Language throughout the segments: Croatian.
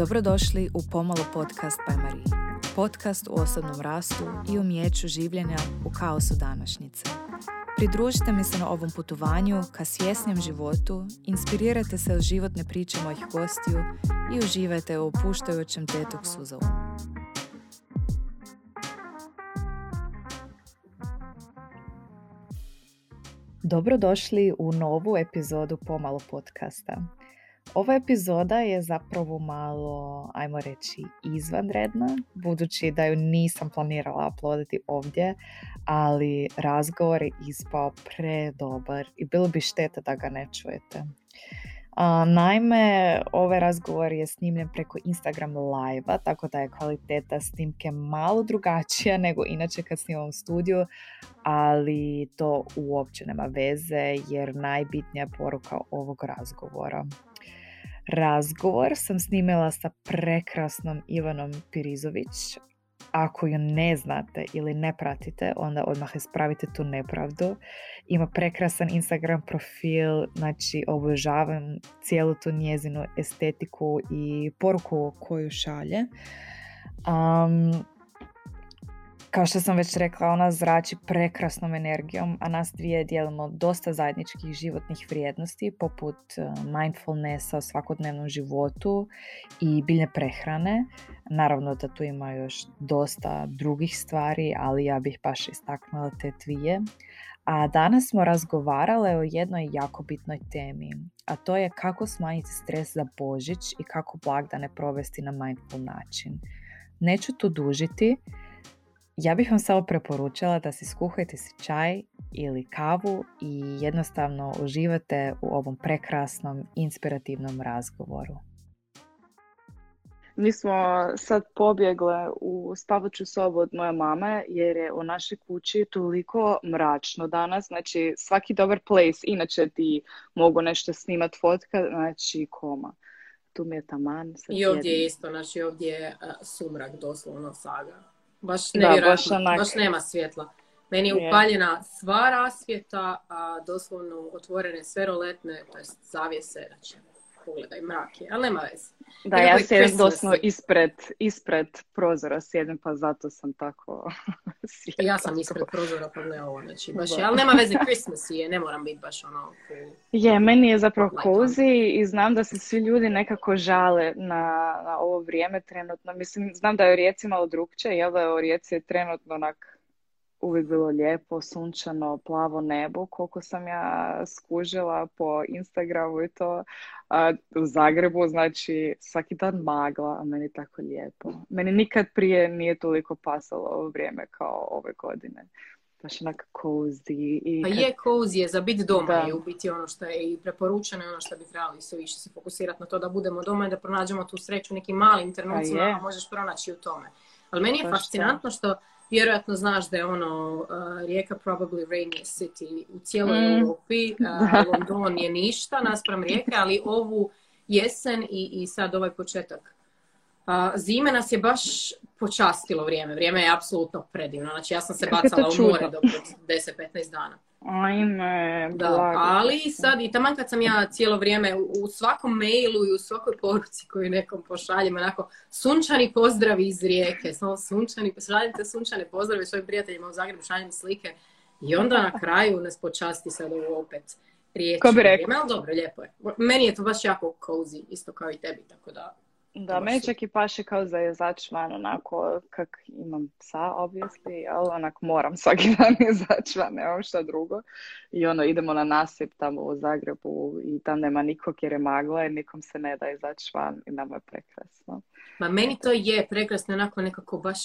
Dobrodošli u Pomalo podcast by Marie. Podcast u osobnom rastu i umijeću življenja u kaosu današnjice. Pridružite mi se na ovom putovanju ka svjesnijem životu, inspirirajte se od životne priče mojih gostiju i uživajte u opuštajućem tetok suzovu. Dobrodošli u novu epizodu Pomalo podcasta. Ova epizoda je zapravo malo, ajmo reći, izvanredna, budući da ju nisam planirala uploaditi ovdje, ali razgovor je ispao predobar i bilo bi šteta da ga ne čujete. naime, ovaj razgovor je snimljen preko Instagram live tako da je kvaliteta snimke malo drugačija nego inače kad snimam u studiju, ali to uopće nema veze jer najbitnija poruka ovog razgovora razgovor sam snimila sa prekrasnom Ivanom Pirizović. Ako ju ne znate ili ne pratite, onda odmah ispravite tu nepravdu. Ima prekrasan Instagram profil, znači obožavam cijelu tu njezinu estetiku i poruku koju šalje. Um, kao što sam već rekla, ona zrači prekrasnom energijom, a nas dvije dijelimo dosta zajedničkih životnih vrijednosti, poput e, mindfulnessa u svakodnevnom životu i biljne prehrane. Naravno da tu ima još dosta drugih stvari, ali ja bih baš istaknula te dvije. A danas smo razgovarale o jednoj jako bitnoj temi, a to je kako smanjiti stres za Božić i kako blagdane provesti na mindful način. Neću tu dužiti, ja bih vam samo preporučila da si skuhajte si čaj ili kavu i jednostavno uživate u ovom prekrasnom, inspirativnom razgovoru. Mi smo sad pobjegle u spavaću sobu od moje mame jer je u našoj kući toliko mračno danas. Znači svaki dobar place, inače ti mogu nešto snimat fotka, znači koma. Tu mi je taman. I ovdje je isto, znači ovdje je sumrak doslovno saga. Baš nevjerojatno, baš, baš nema svjetla. Meni je upaljena sva rasvjeta, a doslovno otvorene sve roletne, to jest zavijese, znači pogledaj, mrak je, ali nema veze. Da, ja sjedim doslovno ispred, ispred prozora sjedim, pa zato sam tako I Ja sam ispred prozora, pa ne ovo, znači baš je, ali nema veze, Christmas je, ne moram biti baš ono... Je, meni je zapravo cozy i znam da se svi ljudi nekako žale na, na ovo vrijeme trenutno. Mislim, znam da je u Rijeci malo drugčije, jel da je u Rijeci je trenutno onak uvijek bilo lijepo, sunčano, plavo nebo, koliko sam ja skužila po Instagramu i to. A, u Zagrebu, znači, svaki dan magla, a meni tako lijepo. Meni nikad prije nije toliko pasalo ovo vrijeme kao ove godine. Baš onak cozy. I pa je cozy je za biti doma da. i u biti ono što je i preporučeno i ono što bi trebali sve više se fokusirati na to da budemo doma i da pronađemo tu sreću nekim malim trenucima, a možeš pronaći u tome. Ali meni je fascinantno što Vjerojatno znaš da je ono uh, rijeka probably rainiest city u cijeloj mm. Europi. Uh, London je ništa naspram rijeke, ali ovu jesen i, i sad ovaj početak zime nas je baš počastilo vrijeme. Vrijeme je apsolutno predivno. Znači ja sam se bacala u more do 10-15 dana. Ajme, da, ali sad i taman kad sam ja cijelo vrijeme u, svakom mailu i u svakoj poruci koju nekom pošaljem, onako sunčani pozdravi iz rijeke, samo sunčani, šaljite sunčane pozdrave svojim prijateljima u Zagrebu, šaljem slike i onda na kraju nas počasti sad ovo opet riječi. Ko bi rekao? dobro, lijepo je. Meni je to baš jako cozy, isto kao i tebi, tako da da, meni čak i paše kao za jezač van, onako, kak imam psa, obviously, ali onak moram svaki dan jezač van, nemam šta drugo. I ono, idemo na nasip tamo u Zagrebu i tam nema nikog jer je magla i nikom se ne da izaći van i nama je prekrasno. Ma meni to je prekrasno, onako nekako baš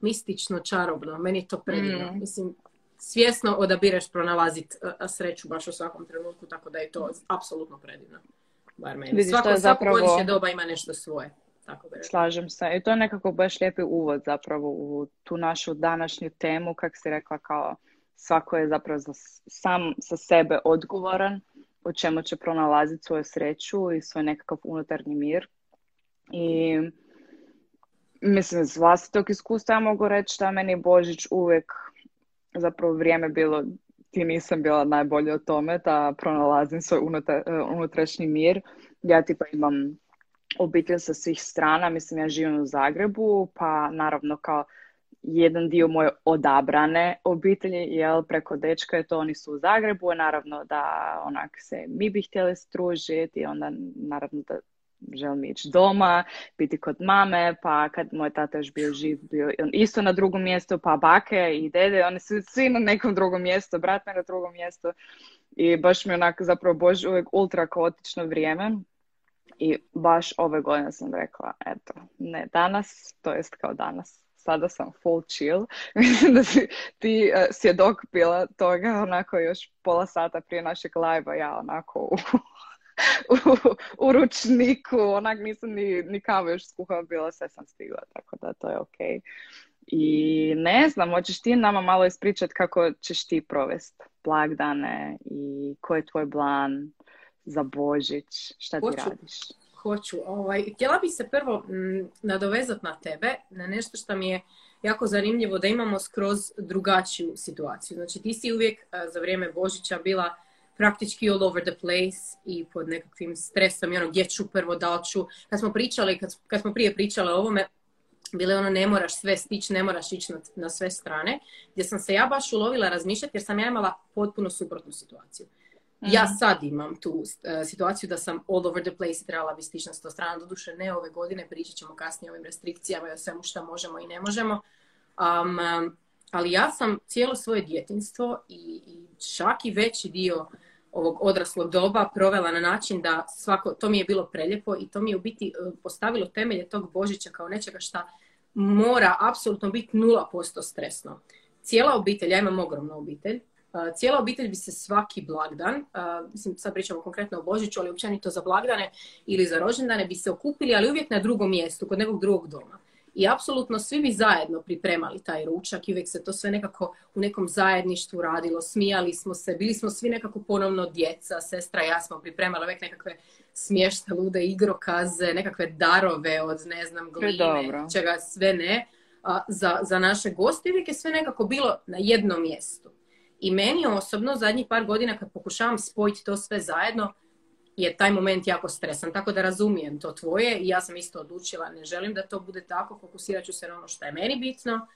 mistično, čarobno, meni je to predivno. Mm. Mislim, svjesno odabireš pronalaziti sreću baš u svakom trenutku, tako da je to apsolutno predivno bar meni. Vidiš, svako, zapravo... godišnje doba ima nešto svoje. Tako Slažem se. I to je nekako baš lijepi uvod zapravo u tu našu današnju temu, kako si rekla, kao svako je zapravo za, sam sa sebe odgovoran o čemu će pronalaziti svoju sreću i svoj nekakav unutarnji mir. I mislim, iz vlastitog iskustva ja mogu reći da meni Božić uvijek zapravo vrijeme bilo ti nisam bila najbolja o tome da pronalazim svoj unutra, unutrašnji mir. Ja tipa imam obitelj sa svih strana. Mislim, ja živim u Zagrebu, pa naravno kao jedan dio moje odabrane obitelji, jel, preko dečka je to, oni su u Zagrebu, naravno da onak se mi bi htjeli stružiti onda naravno da želim ići doma, biti kod mame, pa kad moj tata još bio živ, bio isto na drugom mjestu, pa bake i dede, oni su svi na nekom drugom mjestu, brat na drugom mjestu i baš mi onak zapravo bož uvijek ultra kaotično vrijeme. I baš ove godine sam rekla, eto, ne danas, to jest kao danas, sada sam full chill. Mislim da si ti uh, svjedok bila toga, onako još pola sata prije našeg live ja onako u, u, ručniku, onak nisam ni, ni kavu još skuhala bila, sve sam stigla, tako da to je ok. I ne znam, hoćeš ti nama malo ispričat kako ćeš ti provest blagdane i koji je tvoj plan za Božić, šta ti radiš? Hoću. Ovaj, htjela bi se prvo mm, nadovezati na tebe, na nešto što mi je jako zanimljivo da imamo skroz drugačiju situaciju. Znači ti si uvijek za vrijeme Božića bila praktički all over the place i pod nekakvim stresom i ono gdje ću prvo, da ću. Kad smo pričali, kad, kad smo prije pričali o ovome, bile ono ne moraš sve stići, ne moraš ići na, na sve strane, gdje sam se ja baš ulovila razmišljati jer sam ja imala potpuno suprotnu situaciju. Ja mhm. sad imam tu uh, situaciju da sam all over the place trebala bi stići na sto strana. Doduše ne ove godine, pričat ćemo kasnije o ovim restrikcijama i o svemu što možemo i ne možemo. Um, ali ja sam cijelo svoje djetinstvo i, i čak i veći dio ovog odraslog doba provela na način da svako, to mi je bilo preljepo i to mi je u biti uh, postavilo temelje tog Božića kao nečega što mora apsolutno biti nula posto stresno. Cijela obitelj, ja imam ogromnu obitelj, Cijela obitelj bi se svaki blagdan, mislim sad pričamo konkretno o Božiću, ali općenito za blagdane ili za rođendane bi se okupili, ali uvijek na drugom mjestu, kod nekog drugog doma. I apsolutno svi bi zajedno pripremali taj ručak i uvijek se to sve nekako u nekom zajedništvu radilo, smijali smo se, bili smo svi nekako ponovno djeca, sestra i ja smo pripremali uvijek nekakve smješta, lude igrokaze, nekakve darove od ne znam gline, čega sve ne, za, za naše goste. Uvijek je sve nekako bilo na jednom mjestu. I meni osobno zadnjih par godina kad pokušavam spojiti to sve zajedno je taj moment jako stresan. Tako da razumijem to tvoje i ja sam isto odlučila ne želim da to bude tako, fokusirat ću se na ono što je meni bitno.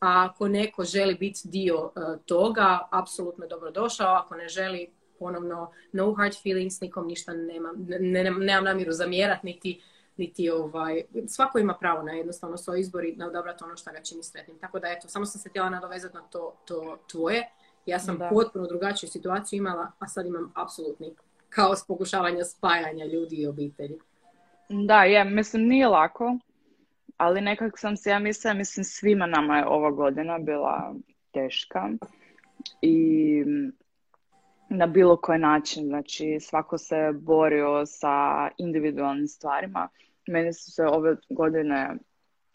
A ako neko želi biti dio uh, toga, apsolutno dobrodošao. Ako ne želi, ponovno no hard feelings, nikom ništa nemam, ne, nemam namjeru zamjerati, niti, niti ovaj, svako ima pravo na jednostavno svoj izbor i na odabrati ono što ga čini sretnim. Tako da eto, samo sam se htjela nadovezati na to, to tvoje. Ja sam da. potpuno drugačiju situaciju imala, a sad imam apsolutni kaos pokušavanja spajanja ljudi i obitelji. Da, je, mislim nije lako, ali nekako sam se, ja mislim, mislim svima nama je ova godina bila teška i na bilo koji način, znači svako se borio sa individualnim stvarima. Meni su se ove godine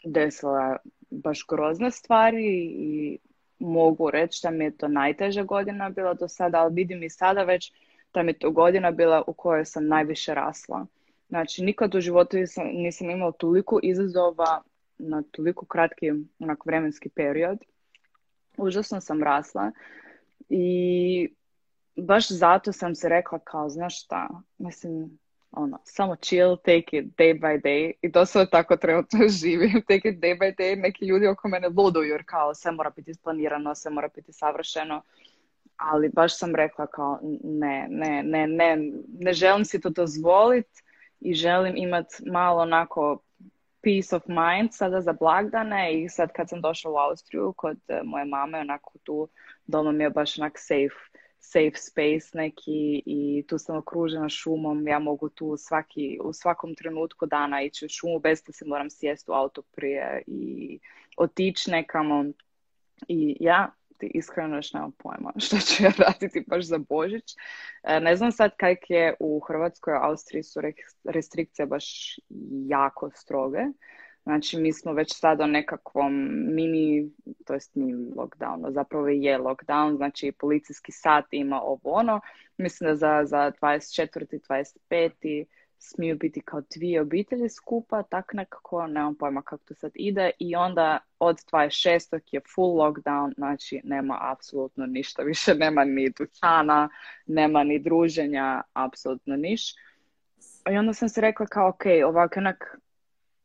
desile baš grozne stvari i mogu reći da mi je to najteža godina bila do sada, ali vidim i sada već da mi je to godina bila u kojoj sam najviše rasla. Znači, nikad u životu nisam, nisam imala toliko izazova na toliko kratki onak, vremenski period. Užasno sam rasla i baš zato sam se rekla kao, znaš šta, mislim, ono, samo chill, take it day by day i to sve tako trenutno živim, take it day by day, neki ljudi oko mene luduju jer kao sve mora biti isplanirano, sve mora biti savršeno, ali baš sam rekla kao ne, ne, ne, ne, ne želim si to dozvoliti i želim imati malo onako peace of mind sada za blagdane i sad kad sam došla u Austriju kod eh, moje mame, onako tu doma mi je baš onak safe safe space neki i tu sam okružena šumom, ja mogu tu svaki, u svakom trenutku dana ići u šumu bez da se moram sjesti u auto prije i otići nekamo. I ja ti iskreno još nemam pojma što ću ja raditi baš za Božić. E, ne znam sad kak je u Hrvatskoj, Austriji su restrikcije baš jako stroge. Znači, mi smo već sada u nekakvom mini, to jest mini lockdownu, zapravo je lockdown, znači policijski sat ima ovo ono. Mislim da za, za 24. 25 smiju biti kao dvije obitelji skupa, tak nekako, nemam pojma kako to sad ide. I onda od 26. je full lockdown, znači nema apsolutno ništa više, nema ni dućana, nema ni druženja, apsolutno niš. I onda sam se rekla kao, ok, ovako onak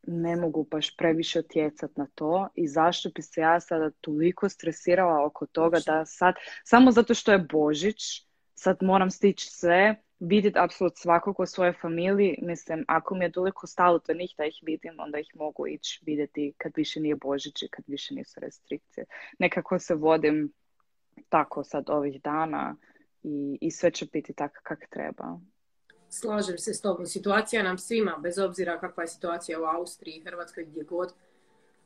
ne mogu baš previše utjecat na to i zašto bi se ja sada toliko stresirala oko toga da sad, samo zato što je Božić, sad moram stići sve, vidjeti apsolutno svakog u svojoj familiji, mislim, ako mi je toliko stalo do njih da ih vidim, onda ih mogu ići vidjeti kad više nije Božić i kad više nisu restrikcije. Nekako se vodim tako sad ovih dana i, i sve će biti tako kak treba. Slažem se s tobom. Situacija nam svima, bez obzira kakva je situacija u Austriji, Hrvatskoj, gdje god,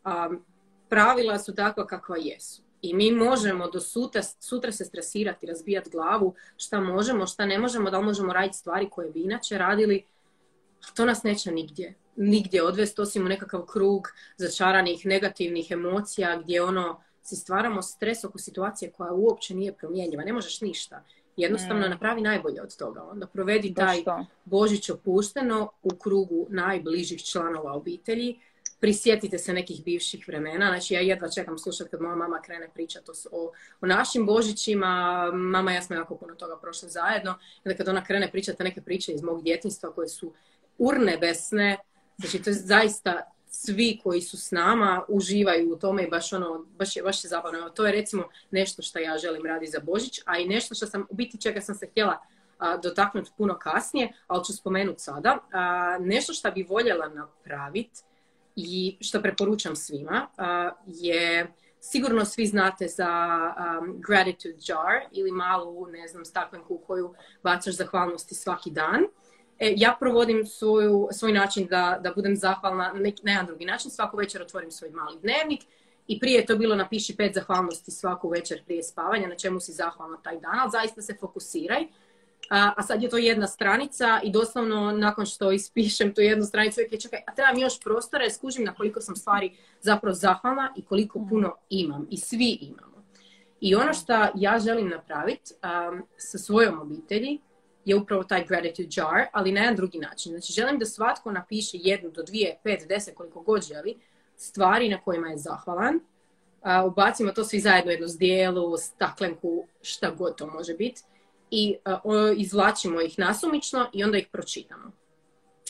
um, pravila su takva kakva jesu. I mi možemo do sutra, sutra se stresirati, razbijati glavu, šta možemo, šta ne možemo, da li možemo raditi stvari koje bi inače radili, to nas neće nigdje. Nigdje odvesti osim u nekakav krug začaranih negativnih emocija gdje ono si stvaramo stres oko situacije koja uopće nije promjenjiva. Ne možeš ništa. Jednostavno mm. napravi najbolje od toga. Onda provedi taj Božić opušteno u krugu najbližih članova obitelji. Prisjetite se nekih bivših vremena. Znači ja jedva čekam slušati kad moja mama krene pričati o, o našim Božićima. Mama i ja smo jako puno toga prošli zajedno. I onda kad ona krene pričati neke priče iz mog djetinstva koje su urnebesne. Znači to je zaista svi koji su s nama uživaju u tome i baš ono, baš je, baš je zabavno. To je recimo nešto što ja želim raditi za Božić, a i nešto što sam, u biti čega sam se htjela dotaknuti puno kasnije, ali ću spomenuti sada. nešto što bi voljela napraviti i što preporučam svima je sigurno svi znate za gratitude jar ili malu, ne znam, staklenku u koju bacaš zahvalnosti svaki dan. E, ja provodim svoju, svoj način da, da budem zahvalna na, na jedan drugi način. Svaku večer otvorim svoj mali dnevnik i prije je to bilo napiši pet zahvalnosti svaku večer prije spavanja, na čemu si zahvalna taj dan, ali zaista se fokusiraj. A, a sad je to jedna stranica i doslovno nakon što ispišem tu jednu stranicu, uvijek je čekaj, a trebam još prostora jer skužim na koliko sam stvari zapravo zahvalna i koliko mhm. puno imam i svi imamo. I ono što ja želim napraviti sa svojom obitelji je upravo taj gratitude jar, ali na jedan drugi način. Znači, želim da svatko napiše jednu do dvije, pet, deset, koliko god želi, stvari na kojima je zahvalan. Uh, ubacimo to svi zajedno jednu zdjelu, staklenku, šta god to može biti. I izvlačimo ih nasumično i onda ih pročitamo.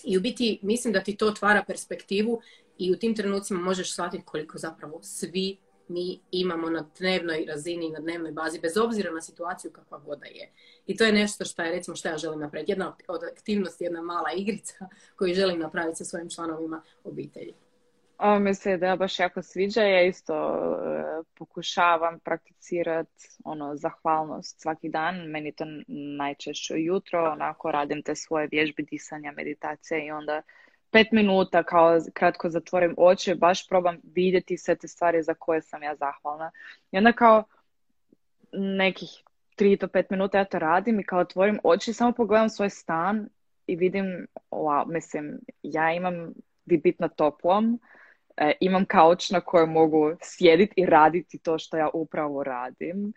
I u biti mislim da ti to otvara perspektivu i u tim trenucima možeš shvatiti koliko zapravo svi mi imamo na dnevnoj razini, na dnevnoj bazi, bez obzira na situaciju kakva god je. I to je nešto što je, recimo, što ja želim napraviti. Jedna od aktivnosti, jedna mala igrica koju želim napraviti sa svojim članovima obitelji. Ovo mi se da baš jako sviđa. Ja isto e, pokušavam prakticirati ono, zahvalnost svaki dan. Meni to najčešće jutro, onako radim te svoje vježbe disanja, meditacije i onda pet minuta kao kratko zatvorim oči, baš probam vidjeti sve te stvari za koje sam ja zahvalna. I onda kao nekih tri do pet minuta ja to radim i kao otvorim oči, samo pogledam svoj stan i vidim, wow, mislim, ja imam di bit na toplom, e, imam kauč na kojem mogu sjediti i raditi to što ja upravo radim.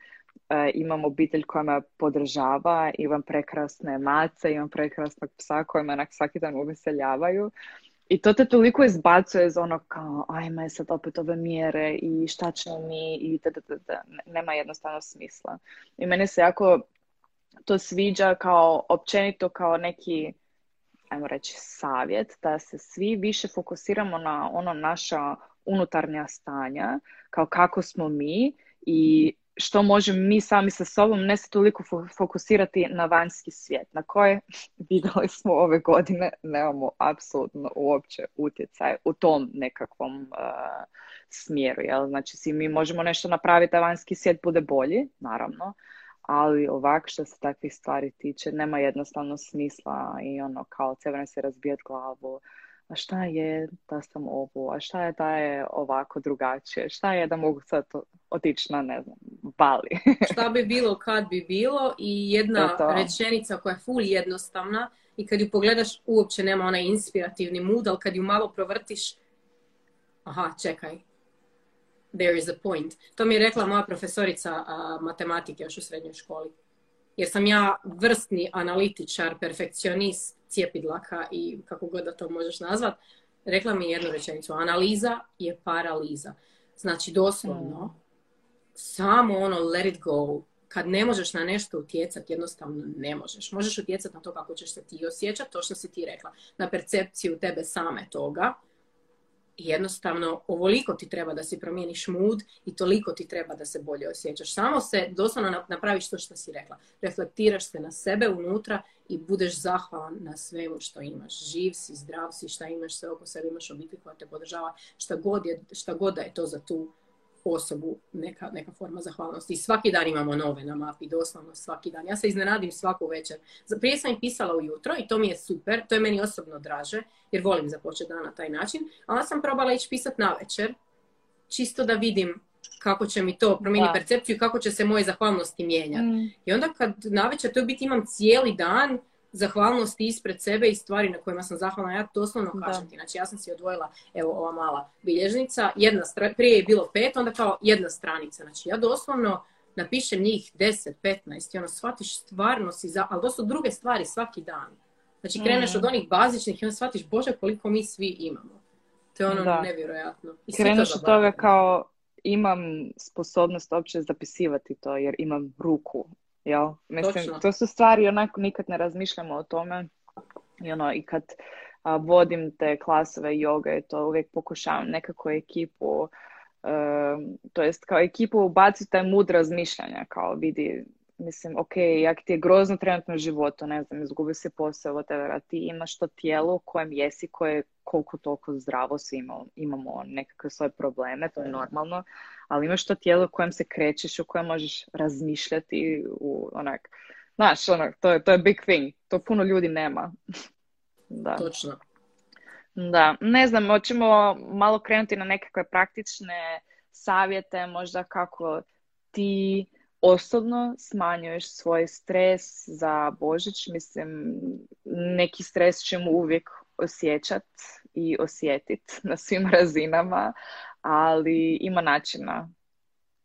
E, imam obitelj koja me podržava, imam prekrasne mace, imam prekrasnog psa koji me svaki dan uveseljavaju. I to te toliko izbacuje iz ono kao, ajme sad opet ove mjere i šta ćemo mi i da, da, da, nema jednostavno smisla. I meni se jako to sviđa kao općenito kao neki, ajmo reći, savjet da se svi više fokusiramo na ono naša unutarnja stanja, kao kako smo mi i što možemo mi sami sa sobom ne se toliko fokusirati na vanjski svijet na koje vidjeli smo ove godine nemamo apsolutno uopće utjecaj u tom nekakvom uh, smjeru. Jel? Znači si mi možemo nešto napraviti da vanjski svijet bude bolji, naravno, ali ovak što se takvih stvari tiče nema jednostavno smisla i ono kao treba se razbijati glavu. A šta je da sam ovo, a šta je da je ovako drugačije, šta je da mogu sad otići na, ne znam, Bali. šta bi bilo kad bi bilo? I jedna rečenica koja je full jednostavna i kad ju pogledaš uopće nema onaj inspirativni mood, ali kad ju malo provrtiš, aha, čekaj, there is a point. To mi je rekla moja profesorica matematike još u srednjoj školi. Jer sam ja vrstni analitičar, perfekcionist, cijepidlaka i kako god da to možeš nazvat, rekla mi jednu rečenicu. Analiza je paraliza. Znači doslovno, mm. samo ono let it go, kad ne možeš na nešto utjecati, jednostavno ne možeš. Možeš utjecati na to kako ćeš se ti osjećati, to što si ti rekla, na percepciju tebe same toga, jednostavno ovoliko ti treba da si promijeniš mood i toliko ti treba da se bolje osjećaš. Samo se doslovno napraviš to što si rekla. Reflektiraš se na sebe unutra i budeš zahvalan na svemu što imaš. Živ si, zdrav si, šta imaš sve oko sebe, imaš obitelj koja te podržava, šta god, je, šta god da je to za tu osobu neka, neka forma zahvalnosti. I svaki dan imamo nove na mapi, doslovno svaki dan. Ja se iznenadim svaku večer. Prije sam im pisala ujutro i to mi je super, to je meni osobno draže, jer volim započeti dan na taj način. A onda sam probala ići pisati na večer, čisto da vidim kako će mi to promijeniti percepciju i kako će se moje zahvalnosti mijenjati. Mm. I onda kad na večer to biti imam cijeli dan zahvalnosti ispred sebe i stvari na kojima sam zahvalna. Ja doslovno kažem ti. Znači ja sam si odvojila, evo ova mala bilježnica, jedna prije je bilo pet, onda kao jedna stranica. Znači ja doslovno napišem njih 10, 15 i ono shvatiš stvarno si, za... ali to su druge stvari svaki dan. Znači kreneš od mm. onih bazičnih i onda shvatiš, bože koliko mi svi imamo. To je ono nevjerojatno. I Kreneš od toga kao imam sposobnost uopće zapisivati to jer imam ruku Jel? Mislim, to su stvari onako nikad ne razmišljamo o tome. I, ono, i kad vodim te klasove joge, to uvijek pokušavam nekako ekipu, to jest kao ekipu ubaciti taj mud razmišljanja, kao vidi, mislim, ok, jak ti je grozno trenutno u životu, ne znam, izgubi se posao, whatever, a ti imaš to tijelo u kojem jesi, koje koliko toliko zdravo svi imamo, imamo nekakve svoje probleme, to je normalno, ali imaš to tijelo u kojem se krećeš, u kojem možeš razmišljati, u onak, znaš, onak, to je, to je big thing, to puno ljudi nema. da. Točno. Da, ne znam, hoćemo malo krenuti na nekakve praktične savjete, možda kako ti osobno smanjuješ svoj stres za Božić. Mislim, neki stres ćemo uvijek osjećat i osjetit na svim razinama, ali ima načina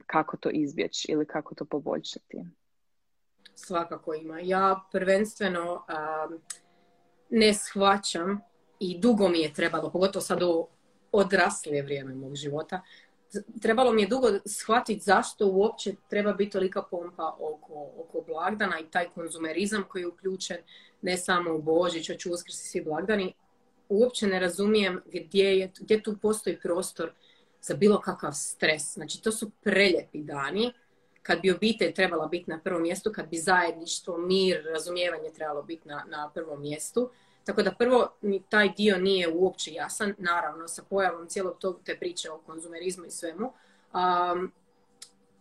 kako to izbjeći ili kako to poboljšati. Svakako ima. Ja prvenstveno ne shvaćam i dugo mi je trebalo, pogotovo sad u odraslije vrijeme mog života, trebalo mi je dugo shvatiti zašto uopće treba biti tolika pompa oko, oko blagdana i taj konzumerizam koji je uključen ne samo u Božić, već u Uskrsi svi blagdani. Uopće ne razumijem gdje, je, gdje tu postoji prostor za bilo kakav stres. Znači, to su preljepi dani kad bi obitelj trebala biti na prvom mjestu, kad bi zajedništvo, mir, razumijevanje trebalo biti na, na prvom mjestu. Tako da prvo taj dio nije uopće jasan, naravno sa pojavom cijelog tog te priče o konzumerizmu i svemu. Um,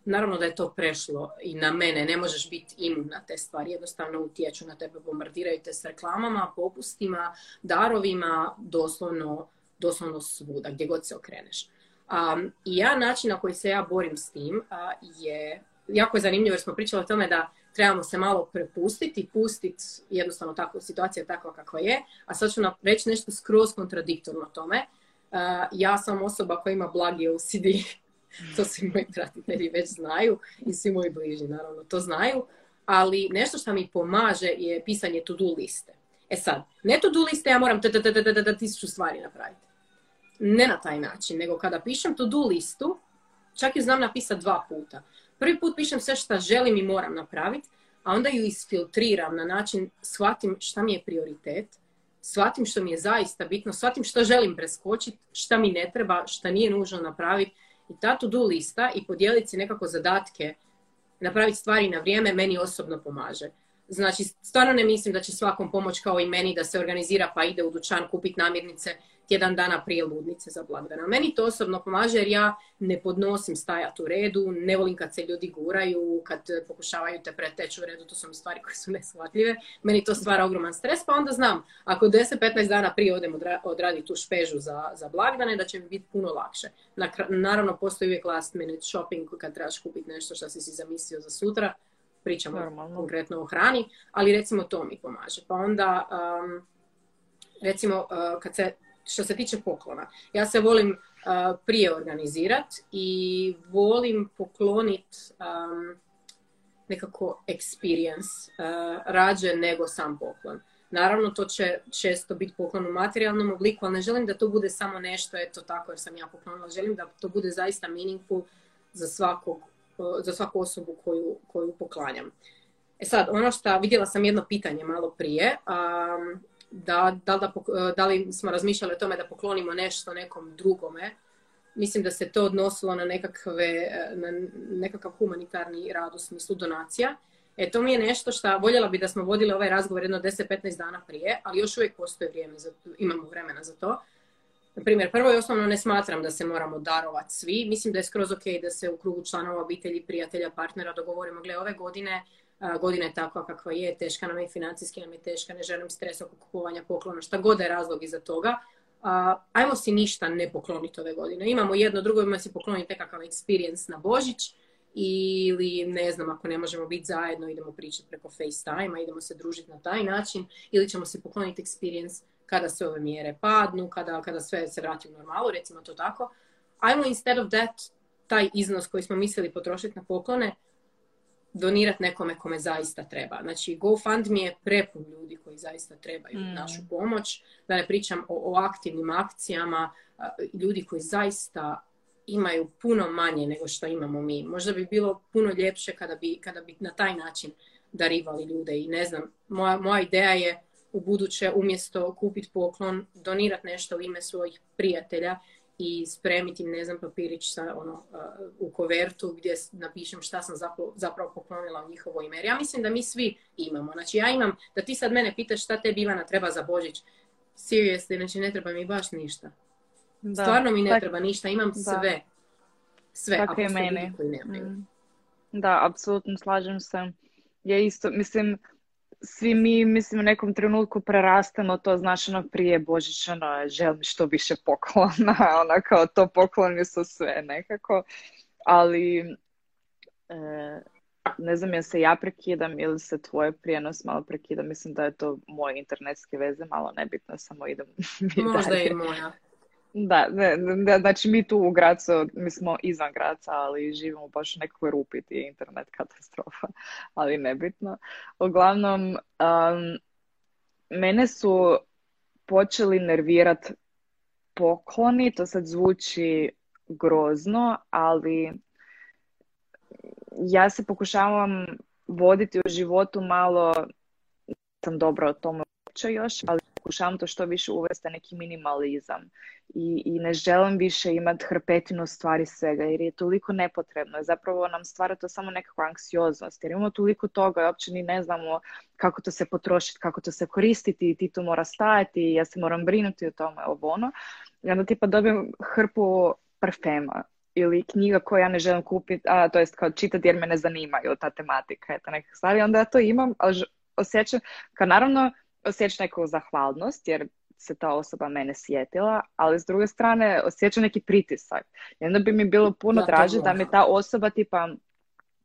naravno da je to prešlo i na mene, ne možeš biti imun na te stvari, jednostavno utječu na tebe, bombardiraju te s reklamama, popustima, darovima, doslovno, doslovno svuda, gdje god se okreneš. Um, I ja način na koji se ja borim s tim uh, je, jako je zanimljivo jer smo pričali o tome da trebamo se malo prepustiti, pustiti jednostavno takvu situacija takva kakva je. A sad ću reći nešto skroz kontradiktorno tome. Uh, ja sam osoba koja ima blagi OCD, to svi moji pratitelji već znaju i svi moji bližnji naravno to znaju, ali nešto što mi pomaže je pisanje to-do liste. E sad, ne to-do liste, ja moram tisuću stvari napraviti. Ne na taj način, nego kada pišem to-do listu, čak ju znam napisati dva puta. Prvi put pišem sve što želim i moram napraviti, a onda ju isfiltriram na način shvatim šta mi je prioritet, shvatim što mi je zaista bitno, shvatim što želim preskočiti, šta mi ne treba, šta nije nužno napraviti. I ta to-do lista i podijeliti si nekako zadatke, napraviti stvari na vrijeme, meni osobno pomaže. Znači, stvarno ne mislim da će svakom pomoć kao i meni da se organizira pa ide u dućan kupiti namirnice tjedan dana prije ludnice za blagdana. Meni to osobno pomaže jer ja ne podnosim stajati u redu, ne volim kad se ljudi guraju, kad pokušavaju te preteći u redu, to su mi stvari koje su neshvatljive. Meni to stvara ogroman stres, pa onda znam, ako 10-15 dana prije odem odraditi tu špežu za, za blagdane, da će mi biti puno lakše. Naravno, postoji uvijek last minute shopping kad trebaš kupiti nešto što si si zamislio za sutra, pričamo Normalno. konkretno o hrani, ali recimo to mi pomaže. Pa onda, um, recimo, uh, kad se što se tiče poklona. Ja se volim uh, prije organizirat i volim poklonit um, nekako experience uh, rađe nego sam poklon. Naravno, to će često biti poklon u materijalnom obliku, ali ne želim da to bude samo nešto, eto tako jer sam ja poklonila. Želim da to bude zaista meaningful za svakog za svaku osobu koju, koju poklanjam. E sad, ono što vidjela sam jedno pitanje malo prije, da, da, da, da li smo razmišljali o tome da poklonimo nešto nekom drugome, mislim da se to odnosilo na, nekakve, na nekakav humanitarni rad u smislu donacija. E, to mi je nešto što voljela bi da smo vodili ovaj razgovor jedno 10-15 dana prije, ali još uvijek postoji vrijeme, za, imamo vremena za to. Na primjer, prvo i osnovno ne smatram da se moramo darovati svi. Mislim da je skroz ok da se u krugu članova obitelji, prijatelja, partnera dogovorimo, gle, ove godine godina je takva kakva je, teška nam je financijski nam je teška, ne želim stres oko kupovanja poklona, šta god je razlog iza toga. ajmo si ništa ne pokloniti ove godine. Imamo jedno, drugo, imamo si pokloniti nekakav experience na Božić ili ne znam, ako ne možemo biti zajedno, idemo pričati preko FaceTime, idemo se družiti na taj način ili ćemo si pokloniti experience kada sve ove mjere padnu, kada, kada sve se vrati u normalu, recimo to tako. Ajmo instead of that, taj iznos koji smo mislili potrošiti na poklone, donirati nekome kome zaista treba. Znači, GoFundMe je prepun ljudi koji zaista trebaju mm. našu pomoć. Da ne pričam o, o aktivnim akcijama, ljudi koji zaista imaju puno manje nego što imamo mi. Možda bi bilo puno ljepše kada bi, kada bi na taj način darivali ljude i ne znam, moja, moja ideja je u buduće umjesto kupiti poklon, donirati nešto u ime svojih prijatelja i spremiti ne znam, papirić sa, ono, u kovertu gdje napišem šta sam zapravo, zapravo poklonila u njihovo ime. Jer ja mislim da mi svi imamo. Znači ja imam, da ti sad mene pitaš šta te Ivana treba za Božić. Seriously, znači ne treba mi baš ništa. Da. Stvarno mi ne treba ništa, imam sve. Sve, Tako je meni. Mm. Da, apsolutno slažem se. Ja isto, mislim, svi mi, mislim, u nekom trenutku prerastamo to, znaš, ono, prije Božića, ono, želim što više poklona, ono, kao to pokloni su sve nekako, ali e, ne znam, ja se ja prekidam ili se tvoj prijenos malo prekida, mislim da je to moje internetske veze, malo nebitno, samo idem Možda i moja. Da, ne, znači mi tu u Gracu, mi smo izvan Graca, ali živimo baš u nekoj rupi je internet katastrofa, ali nebitno. Uglavnom, um, mene su počeli nervirat pokloni, to sad zvuči grozno, ali ja se pokušavam voditi u životu malo, sam dobro o tome uopće još, ali pokušavam to što više uvesti neki minimalizam i, i ne želim više imati hrpetinu stvari svega jer je toliko nepotrebno. Zapravo nam stvara to samo nekakva anksioznost jer imamo toliko toga i uopće ni ne znamo kako to se potrošiti, kako to se koristiti i ti tu mora stajati i ja se moram brinuti o tome, ovo ono. I onda tipa dobijem hrpu parfema ili knjiga koju ja ne želim kupiti, a to jest kao čitati jer me ne zanimaju ta tematika, eto neke stvari, onda ja to imam, ali osjećam, kao naravno osjećam neku zahvalnost jer se ta osoba mene sjetila, ali s druge strane osjećam neki pritisak. I onda bi mi bilo puno draže da mi ta osoba tipa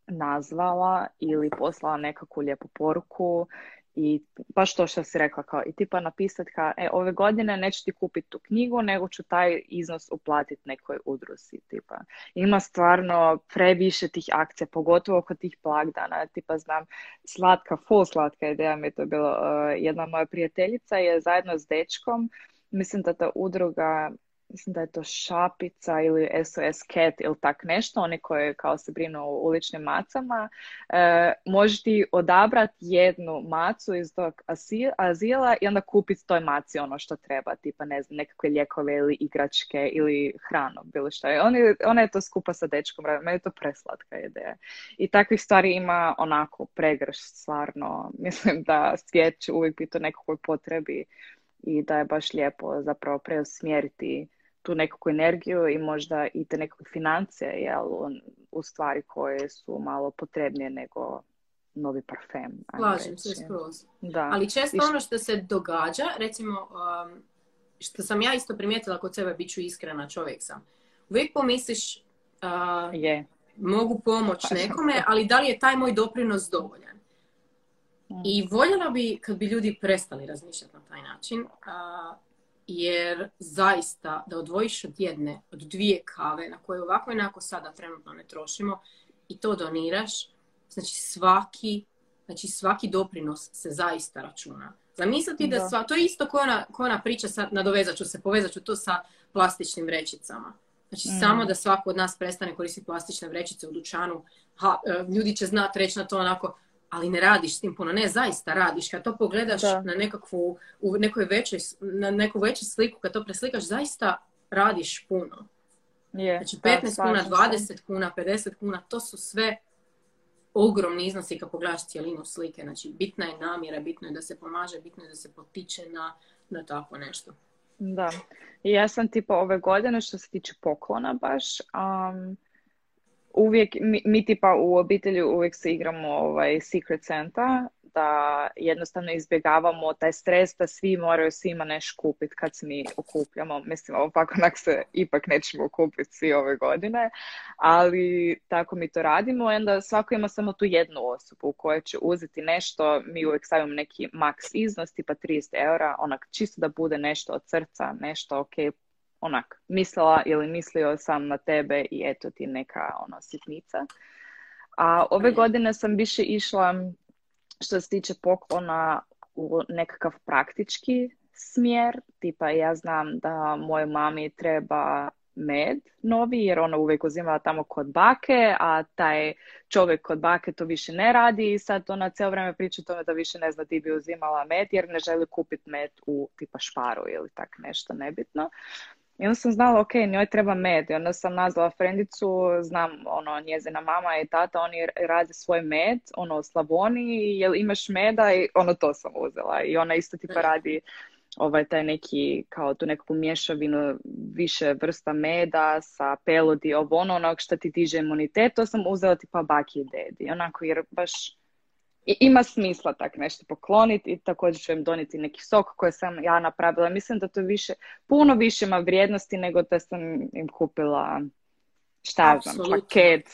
nazvala ili poslala nekakvu lijepu poruku i baš to što si rekla kao i tipa napisat kao e ove godine neću ti kupiti tu knjigu nego ću taj iznos uplatiti nekoj udruzi tipa. Ima stvarno previše tih akcija pogotovo kod tih blagdana tipa znam slatka, full slatka ideja mi je to bilo uh, jedna moja prijateljica je zajedno s dečkom mislim da ta udruga mislim da je to Šapica ili SOS Cat ili tak nešto, oni koji kao se brinu o uličnim macama, e, možeš ti odabrati jednu macu iz tog azila i onda kupiti toj maci ono što treba, tipa ne znam, nekakve lijekove ili igračke ili hranu, bilo što je. Oni, ona je to skupa sa dečkom, meni je to preslatka ideja. I takvih stvari ima onako pregrš, stvarno. Mislim da svijet će uvijek biti u nekakvoj potrebi i da je baš lijepo zapravo preusmjeriti tu nekakvu energiju i možda i te nekakve financije jel, u stvari koje su malo potrebnije nego novi parfem. Slažem se skroz. Da. Ali često ono što se događa, recimo, um, što sam ja isto primijetila kod sebe, bit ću iskrena, čovjek sam. Uvijek pomisliš, uh, je. mogu pomoć nekome, ali da li je taj moj doprinos dovoljan? Mm. I voljela bi kad bi ljudi prestali razmišljati na taj način, uh, jer zaista da odvojiš od jedne, od dvije kave na koje ovako i onako sada trenutno ne trošimo i to doniraš, znači svaki, znači svaki doprinos se zaista računa. Zamisliti da, da sva, to je isto ko ona, ko ona priča, sad nadovezat ću se, povezat ću to sa plastičnim vrećicama. Znači, mm. samo da svako od nas prestane koristiti plastične vrećice u dućanu, ha, e, ljudi će znati reći na to onako, ali ne radiš s tim puno. Ne, zaista radiš. Kad to pogledaš na nekakvu, u nekoj većoj, na neku veću sliku, kad to preslikaš, zaista radiš puno. Je, znači 15 kuna, 20 kuna, 50 kuna, to su sve ogromni iznosi kad pogledaš cijelinu slike. Znači, bitna je namjera, bitno je da se pomaže, bitno je da se potiče na, na tako nešto. Da. I ja sam tipa ove godine što se tiče poklona baš, um, uvijek, mi, mi, tipa u obitelji uvijek se igramo ovaj Secret Santa, da jednostavno izbjegavamo taj stres da svi moraju svima nešto kupiti kad se mi okupljamo. Mislim, ovako onak se ipak nećemo okupiti svi ove godine, ali tako mi to radimo onda svako ima samo tu jednu osobu koja će uzeti nešto, mi uvijek stavimo neki maks iznos, tipa 30 eura, onak čisto da bude nešto od srca, nešto ok, onak mislila ili mislio sam na tebe i eto ti neka ono sitnica. A ove godine sam više išla što se tiče poklona u nekakav praktički smjer, tipa ja znam da mojoj mami treba med novi jer ona uvijek uzimala tamo kod bake, a taj čovjek kod bake to više ne radi i sad ona cijelo vrijeme priča o tome da više ne zna di bi uzimala med jer ne želi kupiti med u tipa šparu ili tak nešto nebitno. I onda sam znala, ok, njoj treba med. I onda sam nazvala frendicu, znam, ono, njezina mama i tata, oni rade svoj med, ono, u Slavoniji, jel imaš meda? I ono, to sam uzela. I ona isto tipa radi ovaj taj neki, kao tu nekakvu mješavinu više vrsta meda sa pelodi, ovo ono, onog što ti diže imunitet, to sam uzela tipa baki i dedi. Onako, jer baš i ima smisla tak nešto pokloniti i također ću im donijeti neki sok koji sam ja napravila. Mislim da to više, puno više ima vrijednosti nego da sam im kupila šta znam, paket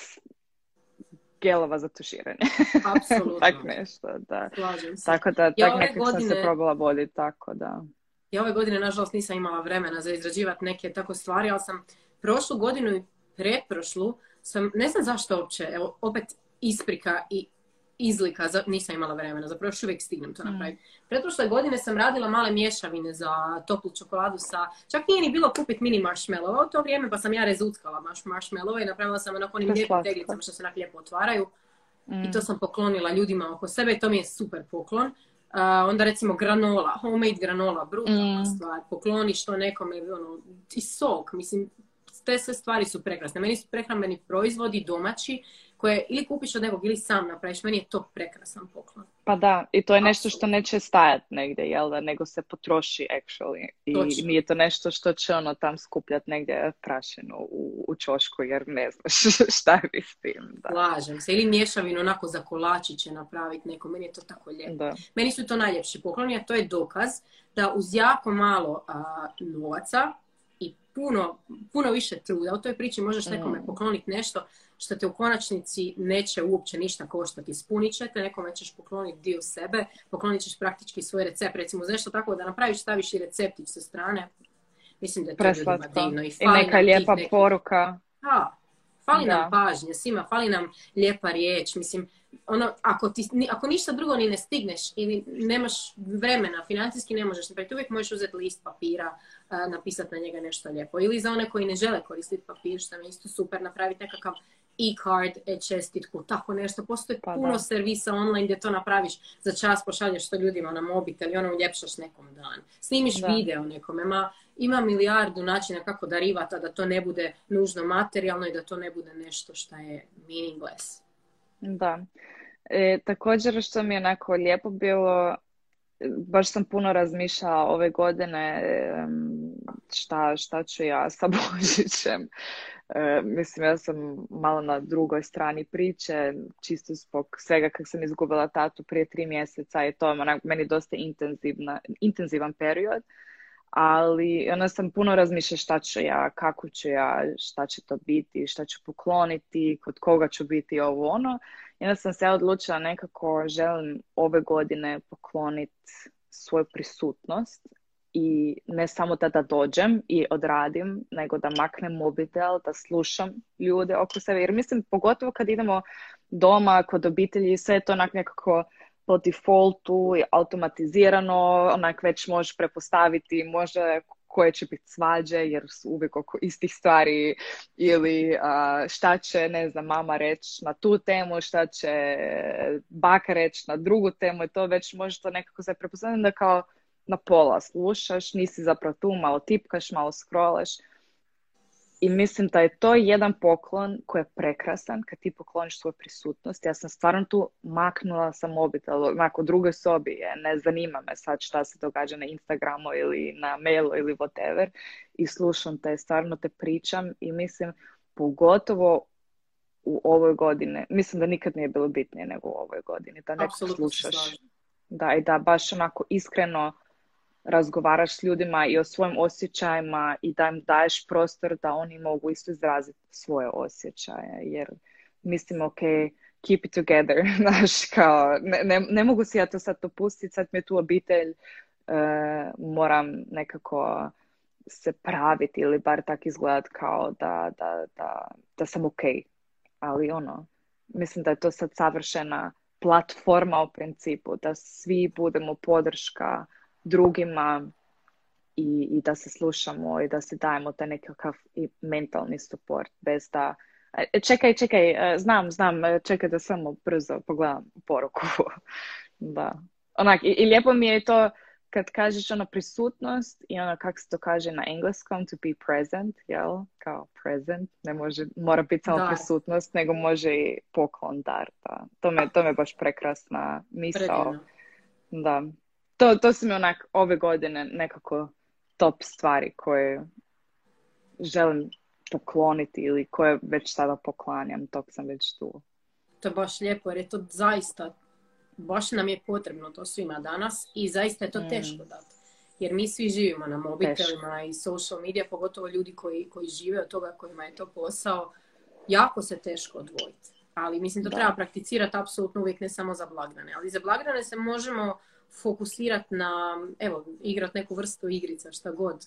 gelova za tuširanje. Apsolutno. tak nešto, da. Tako da, ja tak nekako godine... sam se probala voditi, tako da. Ja ove godine, nažalost, nisam imala vremena za izrađivati neke tako stvari, ali sam prošlu godinu i pretprošlu sam, ne znam zašto uopće, evo, opet isprika i izlika, za, nisam imala vremena, zapravo još uvijek stignem to mm. napraviti. Mm. Pretprošle godine sam radila male mješavine za toplu čokoladu sa, čak nije ni bilo kupiti mini marshmallow u to vrijeme, pa sam ja rezuckala marshmallow i napravila sam onako onim lijepim teglicama što se onak lijepo otvaraju. I to mm. sam poklonila ljudima oko sebe i to mi je super poklon. Uh, onda recimo granola, homemade granola, brutalna mm. stvar, pokloniš to nekome, ono, i sok, mislim, te sve stvari su prekrasne. Meni su prehrambeni proizvodi domaći koje ili kupiš od nekog ili sam napraviš. Meni je to prekrasan poklon. Pa da, i to je nešto što neće stajati negdje, jel da, nego se potroši actually. I nije to nešto što će ono tam skupljati negdje prašinu u, u čošku jer ne znaš šta bi s tim. Da. Lažem se. Ili mješavinu onako za kolači će napraviti neko. Meni je to tako lijepo. Meni su to najljepši pokloni, a to je dokaz da uz jako malo a, novaca i puno, puno više truda u toj priči možeš nekome mm. pokloniti nešto što te u konačnici neće uopće ništa koštati. Ispunit ćete, nekome ćeš pokloniti dio sebe, poklonit ćeš praktički svoj recept. Recimo, nešto tako da napraviš, staviš i receptić sa strane. Mislim da je to ljudima divno. I, I neka lijepa poruka. Da, fali nam pažnje svima, fali nam lijepa riječ. Mislim, ono, ako, ti, ako ništa drugo ni ne stigneš ili nemaš vremena, financijski ne možeš napraviti, uvijek možeš uzeti list papira, napisati na njega nešto lijepo. Ili za one koji ne žele koristiti papir, što je isto super, napraviti nekakav e-card, e-čestitku, tako nešto. Postoji pa puno servisa online gdje to napraviš za čas, pošalješ to ljudima na mobitel i ono uljepšaš nekom dan. Snimiš video nekome, ma ima milijardu načina kako darivati, a da to ne bude nužno materijalno i da to ne bude nešto što je meaningless. Da. E, također što mi je onako lijepo bilo, baš sam puno razmišljala ove godine šta, šta ću ja sa Božićem. E, mislim, ja sam malo na drugoj strani priče, čisto zbog svega kako sam izgubila tatu prije tri mjeseca i to je onak, meni dosta intenzivan period. Ali onda sam puno razmišljala šta ću ja, kako ću ja, šta će to biti, šta ću pokloniti, kod koga ću biti ovo ono. I onda sam se odlučila nekako želim ove godine pokloniti svoju prisutnost i ne samo da da dođem i odradim, nego da maknem mobitel, da slušam ljude oko sebe. Jer mislim, pogotovo kad idemo doma, kod obitelji, sve je to onak nekako po defaultu, automatizirano, onak već možeš prepostaviti, može koje će biti svađe jer su uvijek oko istih stvari ili šta će, ne znam, mama reći na tu temu, šta će baka reći na drugu temu i to već može to nekako se prepoznati da kao na pola slušaš, nisi zapravo tu, malo tipkaš, malo scrollaš i mislim da je to jedan poklon koji je prekrasan kad ti pokloniš svoju prisutnost. Ja sam stvarno tu maknula sa mobitel, onako u drugoj sobi je, ne zanima me sad šta se događa na Instagramu ili na mailu ili whatever i slušam te, stvarno te pričam i mislim pogotovo u ovoj godini, mislim da nikad nije bilo bitnije nego u ovoj godini, da neko slušaš. Da, i da baš onako iskreno razgovaraš s ljudima i o svojim osjećajima i da im daješ prostor da oni mogu isto izraziti svoje osjećaje. Jer mislim, ok, keep it together, znaš, kao, ne, ne, ne, mogu si ja to sad dopustiti, sad mi je tu obitelj, uh, moram nekako se praviti ili bar tak izgledat kao da, da, da, da sam ok. Ali ono, mislim da je to sad savršena platforma u principu, da svi budemo podrška drugima i, i da se slušamo i da se dajemo taj nekakav i mentalni support bez da e, čekaj, čekaj, e, znam, znam, e, čekaj da samo brzo pogledam poruku. da. Onak, i, i, lijepo mi je to kad kažeš ono prisutnost i ono kako se to kaže na engleskom, to be present, jel? Kao present, ne može, mora biti samo prisutnost, nego može i poklon dar. Da. To, me, to me baš prekrasna misao. Da to, to su mi onak ove godine nekako top stvari koje želim pokloniti ili koje već sada poklanjam, tog sam već tu. To je baš lijepo jer je to zaista, baš nam je potrebno to svima danas i zaista je to mm. teško dati. Jer mi svi živimo na mobitelima i social media, pogotovo ljudi koji, koji žive od toga kojima je to posao, jako se teško odvojiti. Ali mislim to treba prakticirati apsolutno uvijek ne samo za blagdane. Ali za blagdane se možemo fokusirati na, evo, igrat neku vrstu igrica, šta god,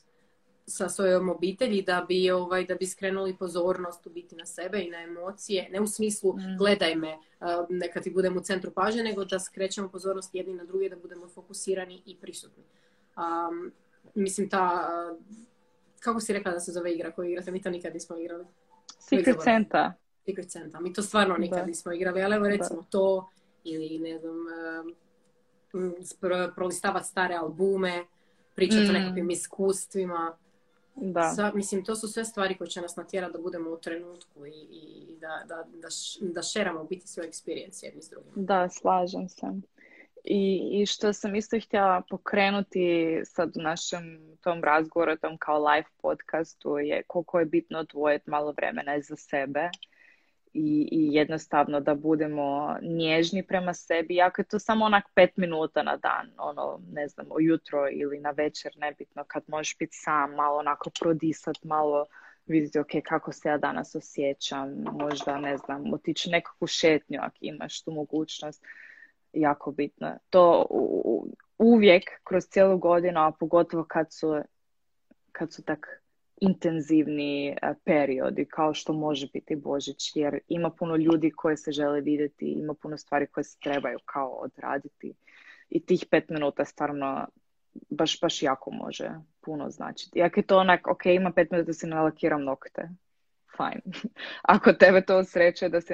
sa svojom obitelji da bi, ovaj, da bi skrenuli pozornost u biti na sebe i na emocije. Ne u smislu mm. gledaj me, neka ti budem u centru pažnje, nego da skrećemo pozornost jedni na druge, da budemo fokusirani i prisutni. Um, mislim, ta, kako si rekla da se zove igra koju igrate? Mi to nikad nismo igrali. Secret Santa. Secret Santa. Mi to stvarno nikad nismo igrali, ali evo recimo to ili ne znam, prolistavati stare albume, pričati o mm. nekakvim iskustvima. Da. mislim, to su sve stvari koje će nas natjerati da budemo u trenutku i, i da, da, da, da šeramo biti svoje experience jedni s drugim. Da, slažem se. I, I što sam isto htjela pokrenuti sad u našem tom razgovoru, tom kao live podcastu je koliko je bitno odvojiti malo vremena za sebe i, i jednostavno da budemo nježni prema sebi, iako je to samo onak pet minuta na dan, ono, ne znam, ujutro ili na večer, nebitno, kad možeš biti sam, malo onako prodisat, malo vidjeti, ok, kako se ja danas osjećam, možda, ne znam, otići nekakvu šetnju ako imaš tu mogućnost, jako bitno. To uvijek, kroz cijelu godinu, a pogotovo kad su, kad su tak intenzivni e, periodi kao što može biti Božić jer ima puno ljudi koje se žele vidjeti, ima puno stvari koje se trebaju kao odraditi i tih pet minuta stvarno baš, baš jako može puno značiti. Iako je to onak, ok, ima pet minuta da si nalakiram nokte, fajn. Ako tebe to sreće da si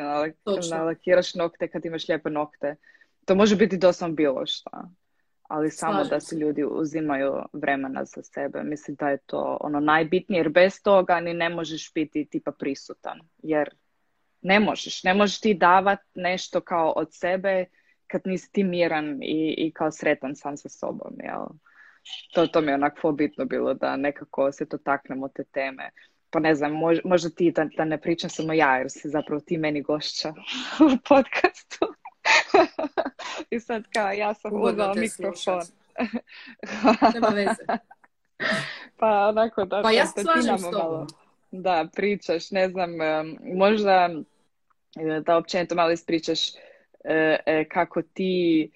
nalakiraš nokte kad imaš lijepe nokte, to može biti doslovno bilo šta ali samo da se ljudi uzimaju vremena za sebe. Mislim da je to ono najbitnije, jer bez toga ni ne možeš biti tipa prisutan, jer ne možeš, ne možeš ti davati nešto kao od sebe kad nisi ti miran i, i kao sretan sam sa sobom, jel? To, to mi je onako bitno bilo da nekako se to taknemo te teme. Pa ne znam, možda ti da, da ne pričam samo ja, jer si zapravo ti meni gošća u podcastu. I sad kao ja sam uzela mikrofon. Nema veze. pa onako da pa ja se slažem s tobom. Da, pričaš, ne znam, možda e, da općenito malo ispričaš e, e, kako ti,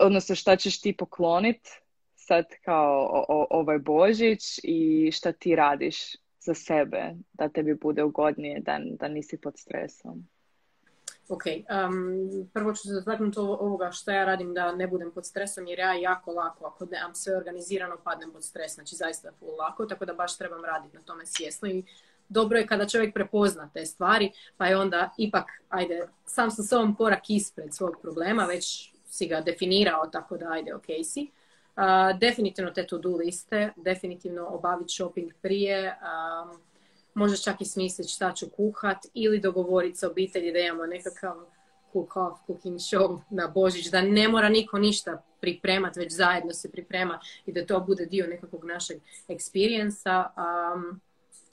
odnosno šta ćeš ti poklonit sad kao ovaj Božić i šta ti radiš za sebe da tebi bude ugodnije, da, da nisi pod stresom. Ok, um, prvo ću se dotaknuti ovoga što ja radim da ne budem pod stresom jer ja jako lako ako nemam sve organizirano padnem pod stres, znači zaista full lako, tako da baš trebam raditi na tome svjesno i dobro je kada čovjek prepozna te stvari, pa je onda ipak, ajde, sam sa sobom korak ispred svog problema, već si ga definirao, tako da ajde, ok si. Uh, definitivno te to-do liste, definitivno obaviti shopping prije, um, možeš čak i smisliti šta ću kuhat ili dogovoriti sa obitelji da imamo nekakav cook off, cooking show na Božić, da ne mora niko ništa pripremati, već zajedno se priprema i da to bude dio nekakvog našeg experiensa um,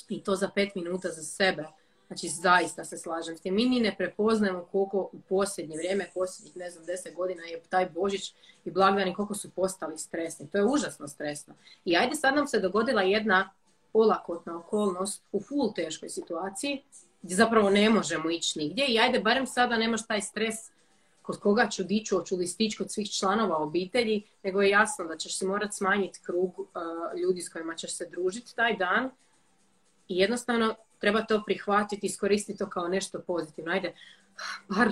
i to za pet minuta za sebe. Znači, zaista se slažem s tim. Mi ni ne prepoznajemo koliko u posljednje vrijeme, posljednjih, ne znam, deset godina je taj Božić i blagdani koliko su postali stresni. To je užasno stresno. I ajde sad nam se dogodila jedna olakotna okolnost u full teškoj situaciji gdje zapravo ne možemo ići nigdje i ajde barem sada nemaš taj stres kod koga ću dići, hoću li stići kod svih članova obitelji, nego je jasno da ćeš si morati smanjiti krug uh, ljudi s kojima ćeš se družiti taj dan i jednostavno treba to prihvatiti, iskoristiti to kao nešto pozitivno. Ajde, bar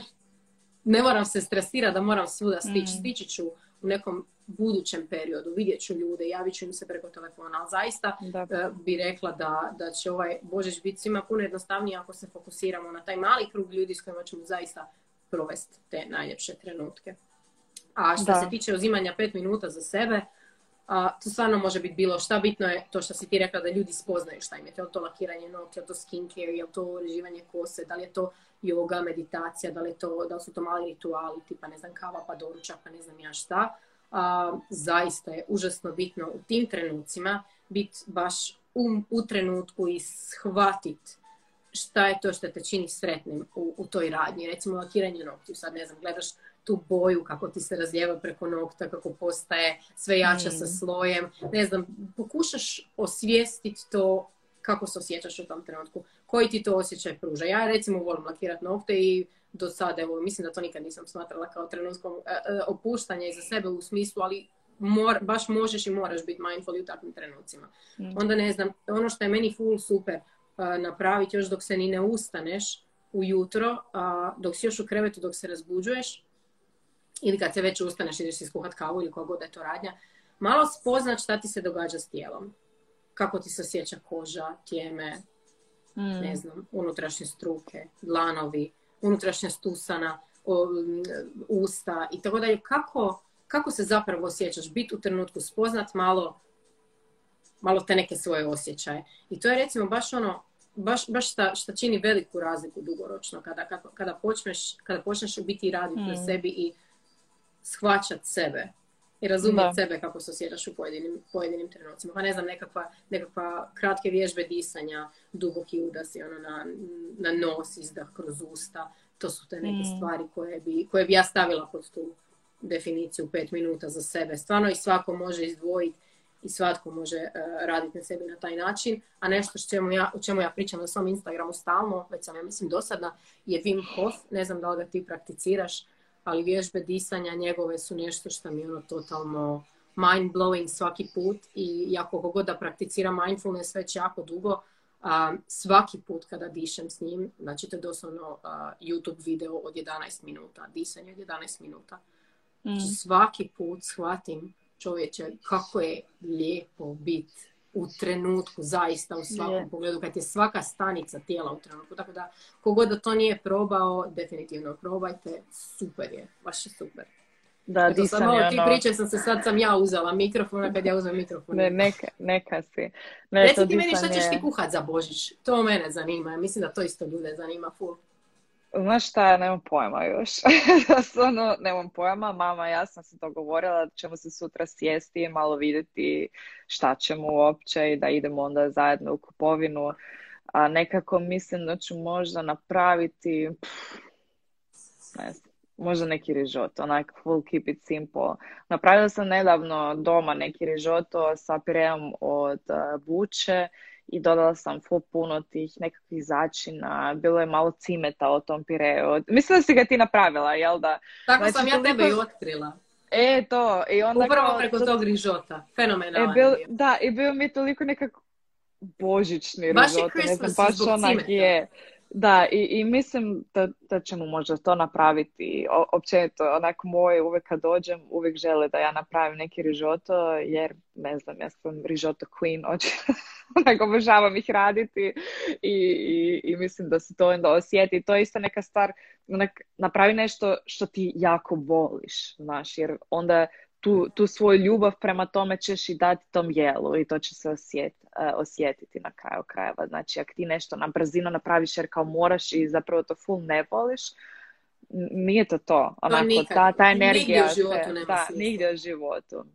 ne moram se stresirati da moram svuda stići, mm. stići ću u nekom budućem periodu, vidjet ću ljude, javit ću im se preko telefona, ali zaista uh, bi rekla da, da će ovaj Božić biti svima puno jednostavnije ako se fokusiramo na taj mali krug ljudi s kojima ćemo zaista provesti te najljepše trenutke. A što se tiče uzimanja pet minuta za sebe, a, to stvarno može biti bilo šta. Bitno je to što si ti rekla da ljudi spoznaju šta im je. Je li to lakiranje li to skincare, je li to uređivanje kose, da li je to yoga, meditacija, da li, to, da li su to mali rituali, tipa ne znam kava pa doručak pa ne znam ja šta a, zaista je užasno bitno u tim trenucima biti baš u, u trenutku i shvatiti šta je to što te čini sretnim u, u toj radnji. Recimo lakiranje noktiju, sad ne znam, gledaš tu boju kako ti se razlijeva preko nokta, kako postaje sve jača sa mm. slojem. Ne znam, pokušaš osvijestiti to kako se osjećaš u tom trenutku, koji ti to osjećaj pruža. Ja recimo volim lakirati nokte i do sada, evo, mislim da to nikad nisam smatrala kao trenutkom e, e, opuštanja iza sebe u smislu, ali mor, baš možeš i moraš biti mindful u takvim trenucima. Mm. Onda ne znam, ono što je meni full super uh, napraviti još dok se ni ne ustaneš ujutro, uh, dok si još u krevetu, dok se razbuđuješ, ili kad se već ustaneš, ideš si skuhat kavu ili god je to radnja, malo spoznat šta ti se događa s tijelom. Kako ti se osjeća koža, tijeme, mm. ne znam, unutrašnje struke, dlanovi, unutrašnja stusana, usta i tako dalje. Kako, kako se zapravo osjećaš? Biti u trenutku spoznat malo, malo te neke svoje osjećaje. I to je recimo baš ono, baš, baš šta, šta čini veliku razliku dugoročno. Kada, kada, kada, počneš, kada počneš biti i raditi na mm. sebi i shvaćat sebe i razumjeti sebe kako se osjećaš u pojedinim, pojedinim trenucima. Pa ne znam, nekakva, nekakva kratke vježbe disanja, duboki udasi ono, na, na nos, izdah kroz usta. To su te neke mm. stvari koje bi, koje bi ja stavila pod tu definiciju pet minuta za sebe. Stvarno i svako može izdvojiti i svatko može uh, raditi na sebi na taj način. A nešto što čemu ja, o čemu ja pričam na svom Instagramu stalno, već sam ja mislim dosadna, je Wim Hof. Ne znam da li ga ti prakticiraš ali vježbe disanja njegove su nešto što mi je ono totalno mind blowing svaki put i ja koliko god da prakticiram mindfulness već jako dugo, a, svaki put kada dišem s njim, znači to je doslovno YouTube video od 11 minuta, disanje od 11 minuta. Znači mm. svaki put shvatim čovječe kako je lijepo biti u trenutku, zaista u svakom pogledu, kad je svaka stanica tijela u trenutku. Tako da, kogod da to nije probao, definitivno probajte, super je, baš je super. Da, Eto, sad malo ti ono... priče sam se, sad sam ja uzela mikrofon, kad ja uzem mikrofon. Ne, neka, neka si. Ne, Reci ti meni šta ćeš ti kuhat za Božić, to mene zanima, mislim da to isto ljude zanima full. Znaš šta, nemam pojma još. Stvarno, nemam pojma. Mama ja sam se dogovorila da ćemo se sutra sjesti i malo vidjeti šta ćemo uopće i da idemo onda zajedno u kupovinu. A nekako mislim da ću možda napraviti ne znam, možda neki rižoto, onak full keep it simple. Napravila sam nedavno doma neki rižoto sa pireom od buče i dodala sam full puno tih nekakvih začina, bilo je malo cimeta o tom pireu. Mislim da si ga ti napravila, jel da? Tako znači, sam ja tebe i otkrila. E, to. I onda Upravo kao, preko to... tog rižota. Fenomenalno. E, bil, da, i bio mi toliko nekako božićni baš rižota. Ne znam, baš onak je. Da, i, i mislim da, da ćemo možda to napraviti. O, općenito, onako moj uvijek kad dođem, uvijek žele da ja napravim neki rižoto, jer ne znam, ja sam rižoto queen, onako obožavam ih raditi i, i, i, mislim da se to onda osjeti. To je isto neka stvar, onak, napravi nešto što ti jako voliš, znaš, jer onda tu, tu svoju ljubav prema tome ćeš i dati tom jelu i to će se osjet, uh, osjetiti na kraju krajeva. Znači, ako ti nešto na brzinu napraviš jer kao moraš i zapravo to full ne voliš, nije to to. Onako, nikad, ta, ta energija. Nigdje u životu nema da, nigdje u životu.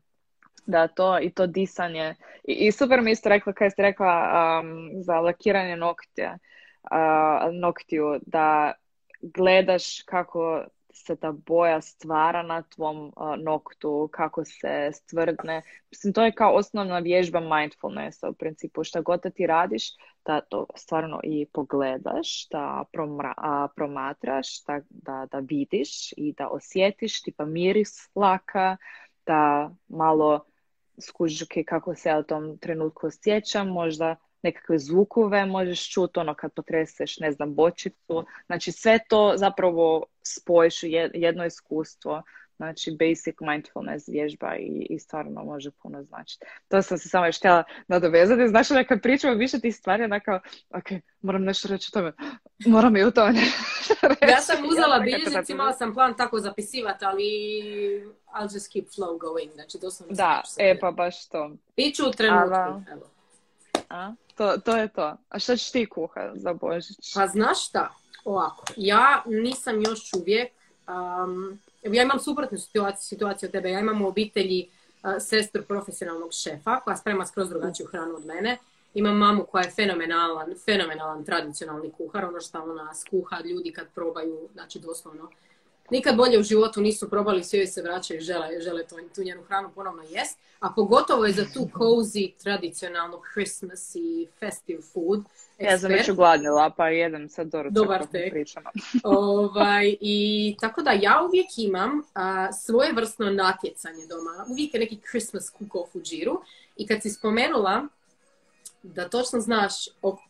Da, to i to disanje. I, i super mi isto rekla, kada ste rekla um, za lakiranje noktja, uh, noktiju, da gledaš kako se ta boja stvara na tvom noktu, kako se stvrdne. Mislim, to je kao osnovna vježba mindfulnessa u principu. Šta god da ti radiš, da to stvarno i pogledaš, da promatraš, da, da, da vidiš i da osjetiš, tipa miris laka, da malo skužiš kako se ja u tom trenutku osjećam, možda nekakve zvukove možeš čuti, ono kad potreseš, ne znam, bočicu. Znači sve to zapravo spojiš u jedno iskustvo. Znači basic mindfulness vježba i, i stvarno može puno značiti. To sam se samo još htjela nadovezati. Znaš, kad pričamo više tih stvari, onako, ok, moram nešto reći o tome. Moram i u tome reći. Ja sam uzela bilježnici, imala sam plan tako zapisivati, ali I'll just keep flow going. Znači, doslovno Da, e pa baš to. Iću u trenutku, evo. A? To, to je to. A šta ćeš ti kuha za Božić? Pa znaš šta? Ovako, ja nisam još uvijek, um, ja imam suprotnu situaciju, situaciju od tebe, ja imam u obitelji uh, sestru profesionalnog šefa koja sprema skroz drugačiju hranu od mene. Imam mamu koja je fenomenalan, fenomenalan tradicionalni kuhar, ono što ona skuha ljudi kad probaju, znači doslovno nikad bolje u životu nisu probali, svi joj se vraćaju, žele, žele to, tu njenu hranu ponovno jest. A pogotovo je za tu cozy, tradicionalnu Christmas i festive food. Expert. Ja sam već ugladnila, pa jedem sad Dobar tek. Pričamo. ovaj, I tako da ja uvijek imam a, svoje vrstno natjecanje doma. Uvijek je neki Christmas cook-off u džiru. I kad si spomenula da točno znaš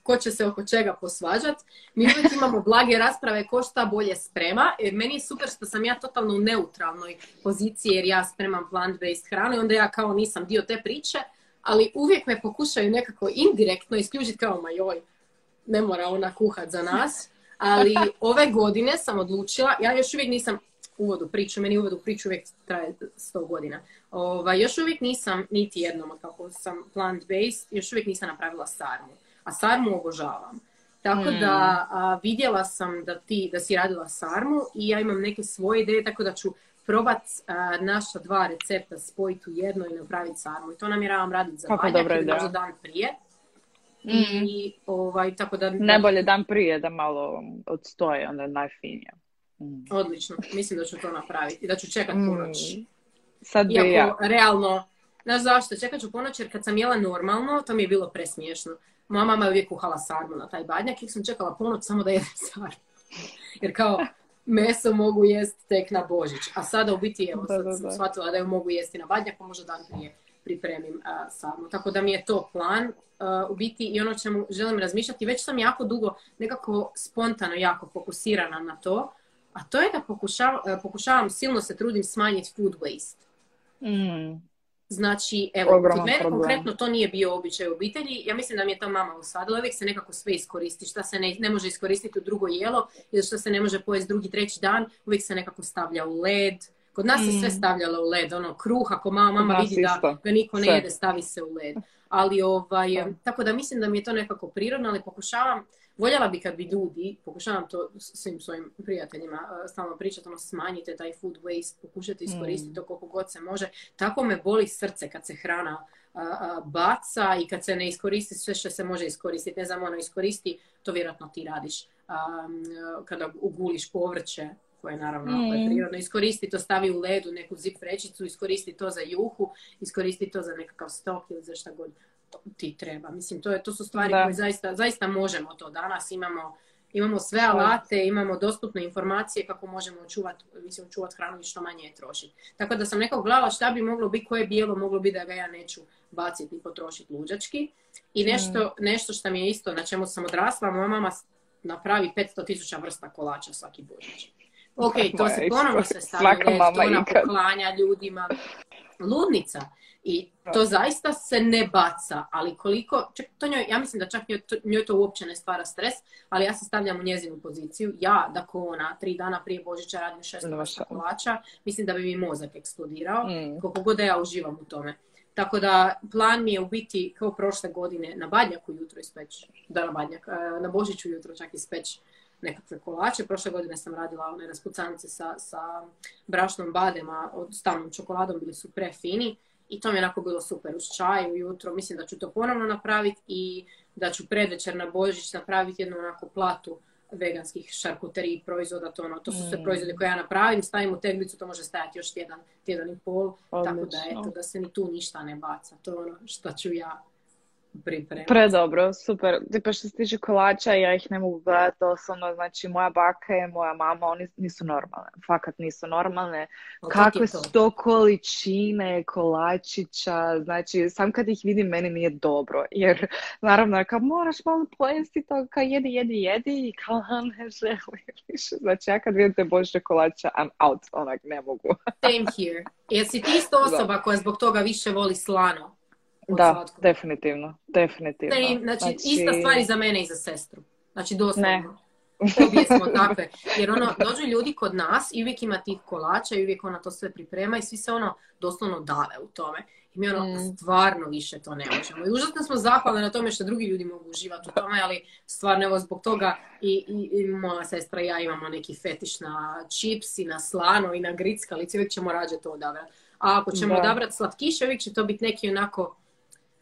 ko će se oko čega posvađat. Mi uvijek imamo blage rasprave ko šta bolje sprema. Jer meni je super što sam ja totalno u neutralnoj poziciji jer ja spremam plant-based hranu i onda ja kao nisam dio te priče, ali uvijek me pokušaju nekako indirektno isključiti kao ma joj, ne mora ona kuhat za nas. Ali ove godine sam odlučila, ja još uvijek nisam uvod u priču, meni uvod u priču uvijek traje 100 godina. Ovaj, još uvijek nisam, niti jednom kako sam plant-based, još uvijek nisam napravila sarmu. A sarmu obožavam. Tako da hmm. vidjela sam da ti, da si radila sarmu i ja imam neke svoje ideje, tako da ću probat naša dva recepta spojiti u jedno i napraviti sarmu. I to namjeravam raditi za banjak ili možda dan prije. Mm. I ovaj, tako da... Najbolje dan prije da malo odstoje, onda je najfinije. Mm. Odlično, mislim da ću to napraviti da ću čekat mm. ponoć. Sad bi ja. realno, znaš zašto, čekat ću ponoć jer kad sam jela normalno, to mi je bilo presmiješno. Moja mama je uvijek kuhala sarmu na taj badnjak i sam čekala ponoć samo da jedem sarmu. Jer kao, meso mogu jesti tek na Božić. A sada u biti, evo, sad sam shvatila da ju mogu jesti na badnjak, pa možda dan prije pripremim uh, sarmu. Tako da mi je to plan uh, u biti i ono čemu želim razmišljati. Već sam jako dugo nekako spontano jako fokusirana na to a to je da pokušavam, e, pokušavam silno se trudim smanjiti food waste. Mm. Znači, evo, kod mene konkretno to nije bio običaj u obitelji. Ja mislim da mi je to mama usadila. Uvijek se nekako sve iskoristi. Šta se ne, ne može iskoristiti u drugo jelo ili što se ne može pojesti drugi, treći dan, uvijek se nekako stavlja u led. Kod nas se sve mm. stavljalo u led. Ono, kruh, ako mama, mama vidi da ga niko ne jede, stavi se u led. Ali, ovaj, tako da mislim da mi je to nekako prirodno, ali pokušavam Voljela bi kad bi ljudi, pokušavam to svim svojim prijateljima stalno pričati, ono smanjite taj food waste, pokušajte iskoristiti mm. to koliko god se može. Tako me boli srce kad se hrana baca i kad se ne iskoristi sve što se može iskoristiti. Ne znam, ono iskoristi, to vjerojatno ti radiš. kada uguliš povrće, koje naravno mm. je prirodno, iskoristi to, stavi u ledu neku zip vrećicu, iskoristi to za juhu, iskoristi to za nekakav stok ili za šta god ti treba. Mislim, to, je, to su stvari koje zaista, zaista možemo to. Danas imamo, imamo sve alate, imamo dostupne informacije kako možemo očuvati mislim, očuvat hranu i što manje je trošiti. Tako da sam nekako gledala šta bi moglo biti, koje bijelo moglo biti da ga ja neću baciti i potrošiti luđački. I nešto, mm. nešto što mi je isto, na čemu sam odrasla, moja mama napravi 500 tisuća vrsta kolača svaki Božić. Ok, to se ponovno se stavlja, to ona poklanja ljudima. Ludnica. I to zaista se ne baca, ali koliko, čak, to njoj, ja mislim da čak njoj to, njoj to uopće ne stvara stres, ali ja se stavljam u njezinu poziciju. Ja, da ko ona, tri dana prije Božića radim šest kolača, mislim da bi mi mozak eksplodirao, mm. koliko god da ja uživam u tome. Tako da plan mi je u biti kao prošle godine na Badnjaku jutro ispeć, da na Badnjak, e, na Božiću jutro čak ispeć nekakve kolače. Prošle godine sam radila one raspucanice sa, sa brašnom badema od stalnom čokoladom, bili su prefini i to mi je onako bilo super uz čaj ujutro. Mislim da ću to ponovno napraviti i da ću predvečer na Božić napraviti jednu onako platu veganskih šarkuterij proizvoda, to, ono, to su sve mm. proizvode koje ja napravim, stavim u teglicu, to može stajati još tjedan, tjedan i pol, tako da eto, da se ni tu ništa ne baca, to je ono što ću ja pripremiti. Predobro, super. Pa što se tiče kolača, ja ih ne mogu gledati osobno, znači moja baka i moja mama, oni nisu normalne, fakat nisu normalne. Kakve su to količine kolačića, znači sam kad ih vidim meni nije dobro, jer naravno kao moraš malo pojesti to, kao jedi, jedi, jedi i kao ne želim više. Znači ja kad vidim te božje kolača, I'm out, onak ne mogu. Same here. Jesi ti isto osoba koja zbog toga više voli slano? Da, definitivno, definitivno. znači, znači, ista stvar i za mene i za sestru. Znači, doslovno. Ne. Obje smo takve. Jer ono, dođu ljudi kod nas i uvijek ima tih kolača i uvijek ona to sve priprema i svi se ono doslovno dave u tome. I mi ono mm. stvarno više to ne možemo. I užasno smo zahvalni na tome što drugi ljudi mogu uživati u tome, ali stvarno evo zbog toga i, i, i moja sestra i ja imamo neki fetiš na čips i na slano i na grickalici, uvijek ćemo rađe to odabrati. A ako ćemo odabrati slatkiše, uvijek će to biti neki onako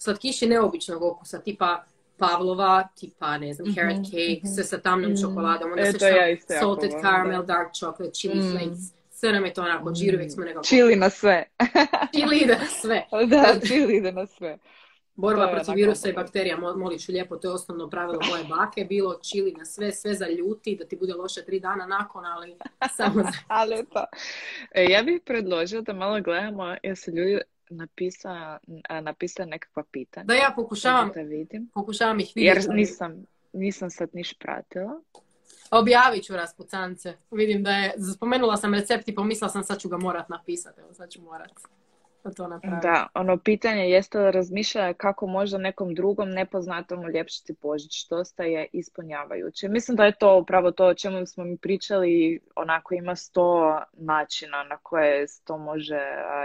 slatkiši neobičnog okusa, tipa Pavlova, tipa, ne znam, carrot mhm, cake, mm sve sa tamnom mm čokoladom, onda e, se ja salted caramel, dark chocolate, chili mm. flakes, sve nam je to onako, džir uvijek smo nekako... Chili na sve. chili ide na sve. da, chili ide na sve. Borba protiv virusa i bakterija, molit ću lijepo, to je osnovno pravilo moje bake, bilo čili na sve, sve za ljuti, da ti bude loše tri dana nakon, ali samo za... ali to. E, ja bih predložila da malo gledamo, jesu ljudi napisa, napisa nekakva pitanja. Da ja pokušavam, da vidim. pokušavam ih vidjeti. Jer nisam, nisam sad niš pratila. Objavit ću raspucance. Vidim da je, spomenula sam recept i pomislila sam sad ću ga morat napisati. Evo sad ću morat to napraviti. Da, ono pitanje jeste da razmišlja kako možda nekom drugom nepoznatom uljepšiti Božić. Dosta je ispunjavajuće. Mislim da je to upravo to o čemu smo mi pričali. Onako ima sto načina na koje se to može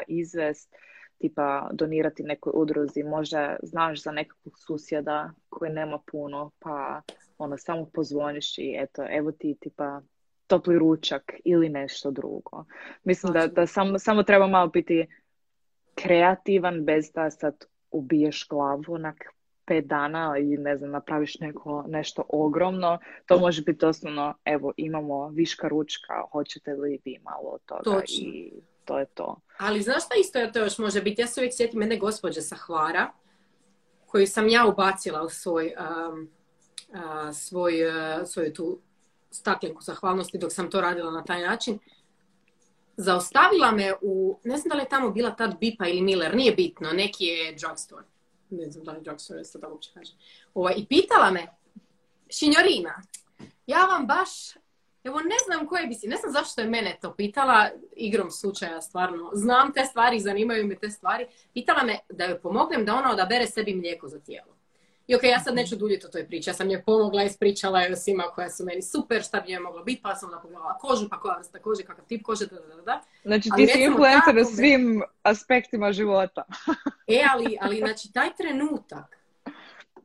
izvest tipa donirati nekoj udruzi, možda znaš za nekakvog susjeda koji nema puno, pa ono samo pozvoniš i eto, evo ti tipa topli ručak ili nešto drugo. Mislim da, da samo, samo treba malo biti kreativan bez da sad ubiješ glavu onak pet dana i ne znam, napraviš neko, nešto ogromno. To može biti osnovno, evo, imamo viška ručka, hoćete li vi malo od toga i to je to. Ali znaš šta isto to još može biti? Ja se uvijek sjetim jedne gospođe sa Hvara, koju sam ja ubacila u svoj, um, uh, svoj, uh, svoju tu staklenku zahvalnosti dok sam to radila na taj način. Zaostavila me u, ne znam da li je tamo bila tad Bipa ili Miller, nije bitno, neki je drugstore. Ne znam da li je drugstore, da uopće kaže. Ovaj, I pitala me, Šinjorina, ja vam baš Evo ne znam koje bi si, ne znam zašto je mene to pitala, igrom slučaja stvarno, znam te stvari, zanimaju me te stvari. Pitala me da joj pomognem da ona odabere sebi mlijeko za tijelo. I ok, ja sad neću duljiti o toj priči, ja sam je pomogla, ispričala je svima koja su meni super, šta bi je moglo biti, pa sam pogledala kožu, pa koja vrsta kože, kakav tip kože, da, da, da. Znači ti si influencer na svim aspektima života. e, ali, ali znači taj trenutak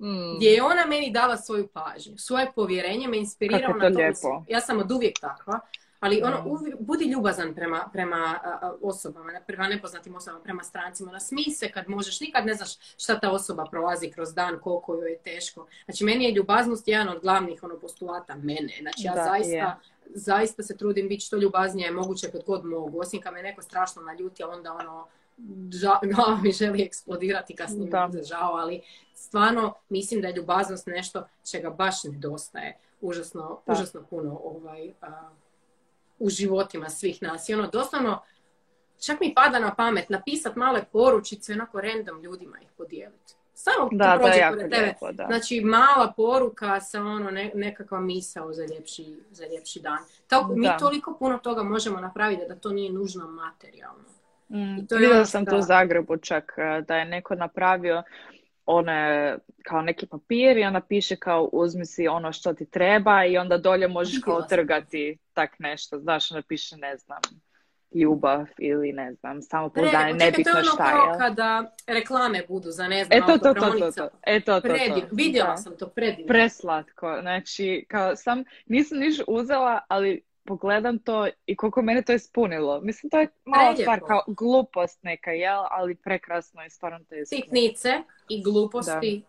Mm. Gdje je ona meni dala svoju pažnju, svoje povjerenje me inspiriralo na to. Lijepo. Ja sam od uvijek takva, ali ono, mm. budi ljubazan prema, prema osobama, prema nepoznatim osobama, prema strancima. Nasmij se kad možeš, nikad ne znaš šta ta osoba prolazi kroz dan, koliko joj je teško. Znači, meni je ljubaznost jedan od glavnih ono, postulata mene. Znači, ja zaista, zaista se trudim biti što ljubaznije moguće kad god mogu. Osim kad me neko strašno naljuti, onda ono, glava mi želi eksplodirati kad njim bude žao, ali stvarno mislim da je ljubaznost nešto čega baš nedostaje užasno, užasno puno ovaj, u životima svih nas. I ono, doslovno, čak mi pada na pamet napisati male poručice, onako random ljudima ih podijeliti. Samo da, to prođe pored tebe. Znači, mala poruka sa ono nekakva misao za ljepši, za ljepši dan. mi toliko puno toga možemo napraviti da to nije nužno materijalno. Mm, to Vidjela ono sam to u Zagrebu čak, e, da je neko napravio one kao neki papir i onda piše kao uzmi si ono što ti treba i onda dolje možeš kao trgati tak nešto. Znaš, onda piše ne znam ljubav ili ne znam, samo pouzdanje, nebitno ono šta je. Ono kada reklame budu za ne znam, e, to, to, to, to, to. E, to, to, to. Vidjela sam to, predivno. Preslatko, znači, kao sam, nisam niš uzela, ali pogledam to i koliko mene to ispunilo. Mislim, to je mala stvar, kao glupost neka, jel? Ali prekrasno je stvarno to je Sitnice i gluposti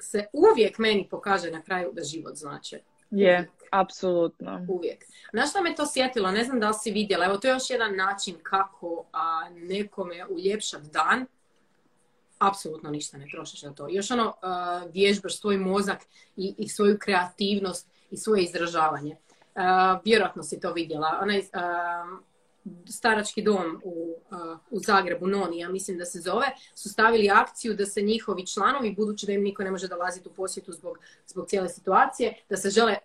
se uvijek meni pokaže na kraju da život znači. Je, apsolutno. Uvijek. Znaš što me to sjetilo? Ne znam da li si vidjela. Evo, to je još jedan način kako a, nekome uljepšat dan. Apsolutno ništa ne trošiš na to. Još ono, vježbaš svoj mozak i, i svoju kreativnost i svoje izražavanje. Vjerojatno si to vidjela. Onaj starački dom u, u Zagrebu, Noni, ja mislim da se zove, su stavili akciju da se njihovi članovi, budući da im niko ne može dolaziti u posjetu zbog, zbog cijele situacije, da se žele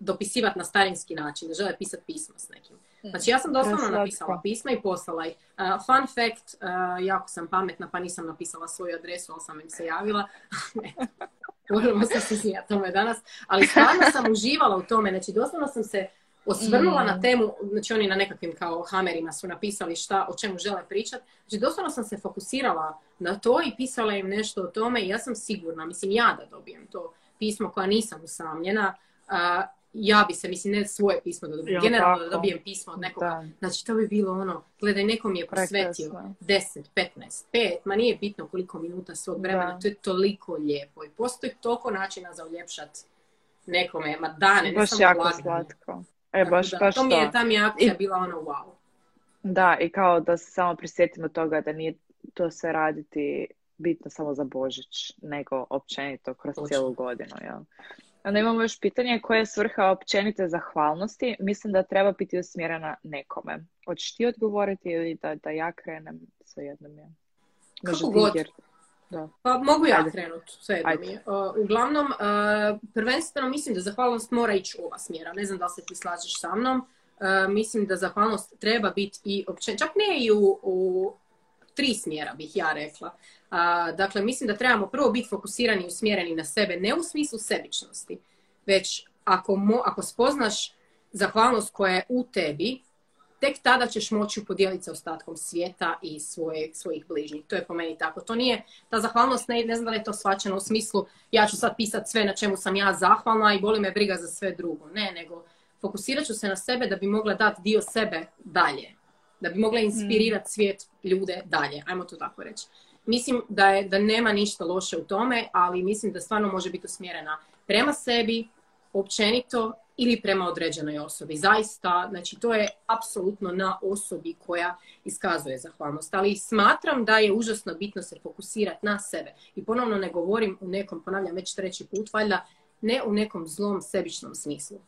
dopisivati na starinski način, da žele pisati pisma s nekim. Hmm. Znači ja sam doslovno napisala pisma i poslala ih. fun fact, jako sam pametna pa nisam napisala svoju adresu, ali sam im se javila. Možemo se smijati tome danas. Ali stvarno sam uživala u tome. Znači doslovno sam se osvrnula na mm. temu, znači oni na nekakvim kao hamerima su napisali šta, o čemu žele pričati. Znači doslovno sam se fokusirala na to i pisala im nešto o tome i ja sam sigurna, mislim ja da dobijem to pismo koja nisam usamljena, ja bi se, mislim, ne svoje pismo da dobijem, generalno da dobijem pismo od nekoga. Znači, to bi bilo ono, gledaj, neko mi je posvetio 10, 15, 5, ma nije bitno koliko minuta svog vremena, to je toliko lijepo i postoji toliko načina za uljepšat nekome, ma dane, ne samo jako slatko. E, baš, baš to. Mi je, ta mi je akcija bila ono wow. Da, i kao da se samo prisjetimo toga da nije to sve raditi bitno samo za Božić, nego općenito kroz cijelu godinu. Jel? Onda imamo još pitanje koja je svrha općenite zahvalnosti. Mislim da treba biti usmjerena nekome. Hoćeš ti odgovoriti ili da, da ja krenem? Sve jednom je. Kako god. Da. Pa mogu ja krenuti, sve mi je. uglavnom, uh, prvenstveno mislim da zahvalnost mora ići ova smjera. Ne znam da se ti slažeš sa mnom. Uh, mislim da zahvalnost treba biti i općenito, čak ne i u, u tri smjera bih ja rekla. dakle, mislim da trebamo prvo biti fokusirani i usmjereni na sebe, ne u smislu sebičnosti, već ako, mo, ako spoznaš zahvalnost koja je u tebi, tek tada ćeš moći podijeliti sa ostatkom svijeta i svoje, svojih bližnjih. To je po meni tako. To nije, ta zahvalnost, ne, ne znam da li je to svačeno u smislu ja ću sad pisati sve na čemu sam ja zahvalna i boli me briga za sve drugo. Ne, nego fokusirat ću se na sebe da bi mogla dati dio sebe dalje da bi mogla inspirirati mm. svijet ljude dalje, ajmo to tako reći. Mislim da, je, da nema ništa loše u tome, ali mislim da stvarno može biti usmjerena prema sebi, općenito ili prema određenoj osobi. Zaista, znači to je apsolutno na osobi koja iskazuje zahvalnost. Ali smatram da je užasno bitno se fokusirati na sebe. I ponovno ne govorim u nekom, ponavljam već treći put, valjda ne u nekom zlom sebičnom smislu.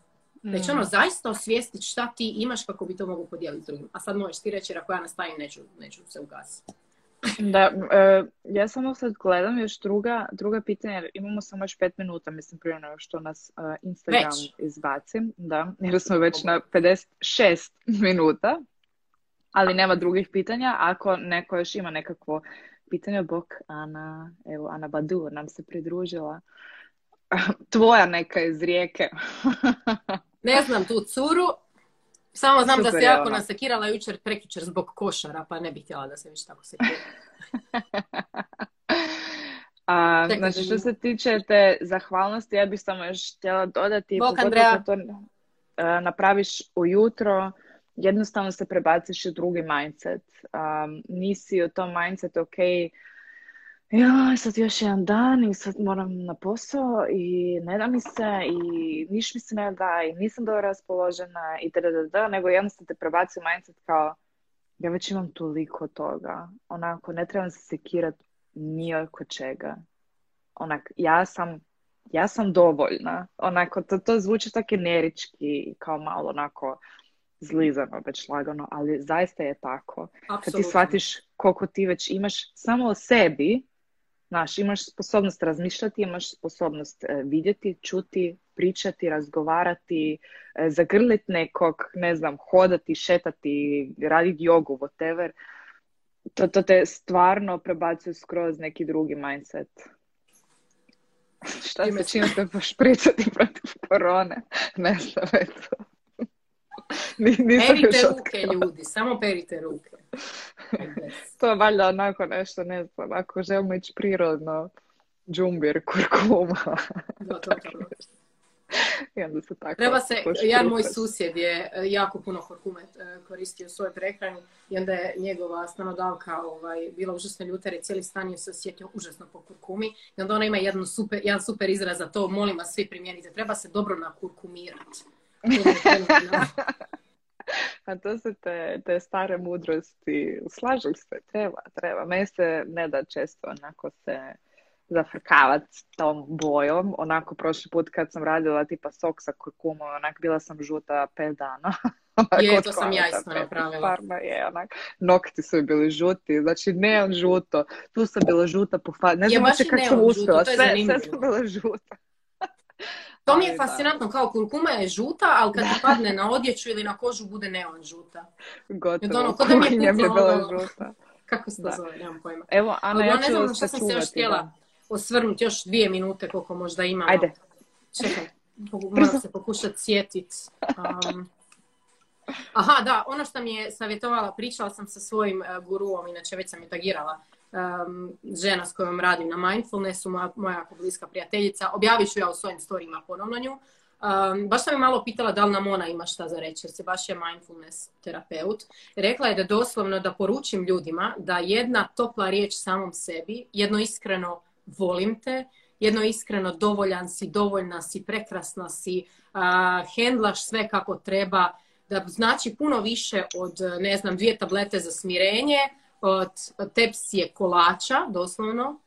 Već ono, mm. zaista osvijestiti šta ti imaš kako bi to mogu podijeliti s drugim. A sad možeš ti reći, jer ako ja nastavim, neću, neću se ugasiti. Da, e, ja samo sad gledam još druga, druga pitanja, jer imamo samo još pet minuta, mislim, prije nego što nas uh, Instagram već. izbaci. Da, jer smo već na 56 minuta, ali nema drugih pitanja. Ako neko još ima nekakvo pitanje, bok Ana, evo, Ana Badur nam se pridružila. Tvoja neka iz rijeke. Ne znam tu curu, samo znam da se jako nasekirala jučer, prekjučer zbog košara, pa ne bih htjela da se više tako sekira. A, znači što se tiče te zahvalnosti, ja bih samo još htjela dodati, Bok, Andreja. to uh, napraviš ujutro, jednostavno se prebaciš u drugi mindset. Um, nisi u tom mindset, ok, ja, sad još jedan dan i sad moram na posao i ne da mi se i niš mi se ne da i nisam dobro raspoložena i da, da, da, nego jednostavno te prebaci u mindset kao ja već imam toliko toga. Onako, ne trebam se sekirati ni oko čega. Onak, ja sam, ja sam dovoljna. Onako, to, to zvuči tako generički kao malo onako zlizano, već lagano, ali zaista je tako. Kad ti shvatiš koliko ti već imaš samo o sebi, Znaš, imaš sposobnost razmišljati, imaš sposobnost e, vidjeti, čuti, pričati, razgovarati, e, zagrliti nekog, ne znam, hodati, šetati, raditi jogu, whatever. To, to te stvarno prebacuje skroz neki drugi mindset. Šta se čim se pošpricati protiv korone? Ne znam, eto. Perite ruke, ljudi, samo perite ruke. to je valjda onako nešto, ne znam, ako želimo ići prirodno, džumbir, kurkuma. Da, to, to, I onda se tako Treba se, jedan moj susjed je e, jako puno kurkume e, koristio u svojoj prehrani i onda je njegova stanodavka ovaj, bila užasno ljuta jer cijeli stan je se osjetio užasno po kurkumi i onda ona ima jedan super, jedan super izraz za to, molim vas svi primijenite, treba se dobro nakurkumirati. A to su te, te stare mudrosti. Slažem se, treba, treba. Meni se ne da često onako se zafrkavat tom bojom. Onako prošli put kad sam radila tipa sok sa kurkumom, onak bila sam žuta pet dana. je, to sam ja isto napravila. je, onak, nokti su bili žuti, znači ne on žuto. Tu sam bila žuta po fa... Ne znam kako sam uspjela, sve, sve sam bila žuta. To mi je fascinantno, kao kurkuma je žuta, ali kad ti padne na odjeću ili na kožu bude neon žuta. Gotovo, ono, kod mi je bila ono, žuta. Kako se to zove, nemam pojma. Evo, Ana, ja ću ne znam sam se još htjela osvrnuti, još dvije minute koliko možda imamo. Ajde. Čekaj, moram se pokušati sjetiti. Um, aha, da, ono što mi je savjetovala, pričala sam sa svojim uh, guruom, inače već sam je tagirala um, žena s kojom radim na mindfulnessu, moja, moja jako bliska prijateljica. Objavit ću ja u svojim storijima ponovno nju. Um, baš sam je malo pitala da li nam ona ima šta za reći, jer se baš je mindfulness terapeut. Rekla je da doslovno da poručim ljudima da jedna topla riječ samom sebi, jedno iskreno volim te, jedno iskreno dovoljan si, dovoljna si, prekrasna si, uh, hendlaš sve kako treba, da znači puno više od, ne znam, dvije tablete za smirenje, tepsije kolača, doslovno,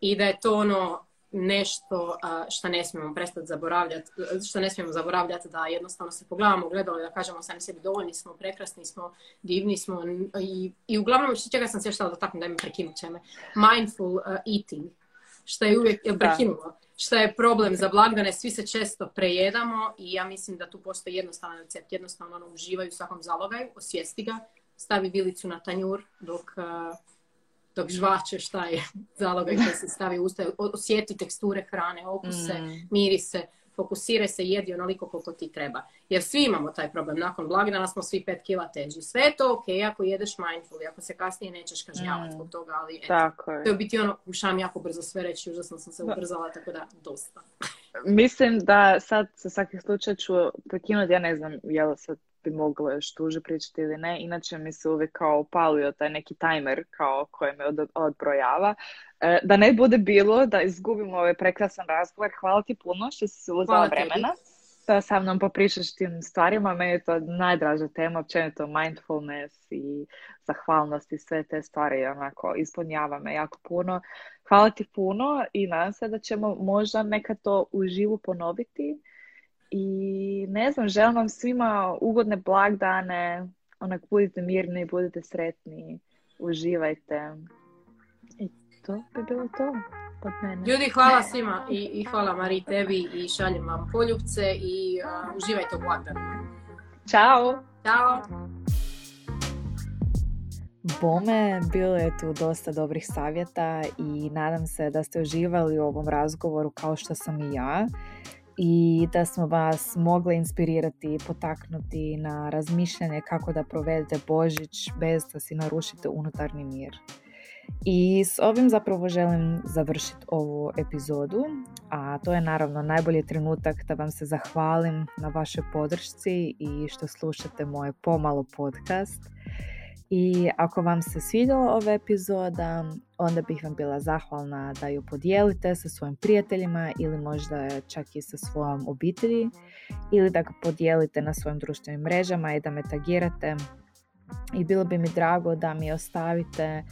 i da je to ono nešto što ne smijemo prestati zaboravljati, što ne smijemo zaboravljati da jednostavno se pogledamo gledalo i da kažemo sami sebi dovoljni smo, prekrasni smo, divni smo i, i uglavnom čega sam se još htjela dotaknuti da mi prekinut će me, mindful eating, što je uvijek prekinulo, što je problem za blagdane, svi se često prejedamo i ja mislim da tu postoji jednostavan recept, jednostavno ono, uživaju u svakom zalogaju, osvijesti ga, stavi vilicu na tanjur dok, dok žvače šta je zaloga i se stavi u usta. Osjeti teksture hrane, okuse, mm. mirise, fokusiraj se, jedi onoliko koliko ti treba. Jer svi imamo taj problem. Nakon blagdana smo svi pet kila teži. Sve je to ok ako jedeš mindful ako se kasnije nećeš kažnjavati mm. zbog toga, ali eto, tako je. to je biti ono, ušam jako brzo sve reći, užasno sam se ubrzala, tako da dosta. Mislim da sad sa svakih slučaja ću prekinuti, ja ne znam je li sad bi moglo još tuže pričati ili ne. Inače mi se uvijek kao upalio taj neki timer kao koji me od, odbrojava. E, da ne bude bilo da izgubimo ovaj prekrasan razgovor. Hvala ti puno što si se uzela vremena da sa mnom popričaš tim stvarima. Meni je to najdraža tema, općenito mindfulness i zahvalnost i sve te stvari onako ispunjava me jako puno. Hvala ti puno i nadam se da ćemo možda nekad to uživo ponoviti ne znam, želim vam svima ugodne blagdane, onak budite mirni, budite sretni, uživajte. I to bi bilo to od mene. Ljudi, hvala svima i, i hvala Mari tebi i šaljem vam poljubce i uh, uživajte u blagdanima. Ćao! Ćao! Bome, bilo je tu dosta dobrih savjeta i nadam se da ste uživali u ovom razgovoru kao što sam i ja i da smo vas mogli inspirirati i potaknuti na razmišljanje kako da provedete Božić bez da si narušite unutarnji mir. I s ovim zapravo želim završiti ovu epizodu, a to je naravno najbolji trenutak da vam se zahvalim na vašoj podršci i što slušate moje pomalo podcast. I ako vam se svidjela ova epizoda, onda bih vam bila zahvalna da ju podijelite sa svojim prijateljima ili možda čak i sa svojom obitelji ili da ga podijelite na svojim društvenim mrežama i da me tagirate. I bilo bi mi drago da mi ostavite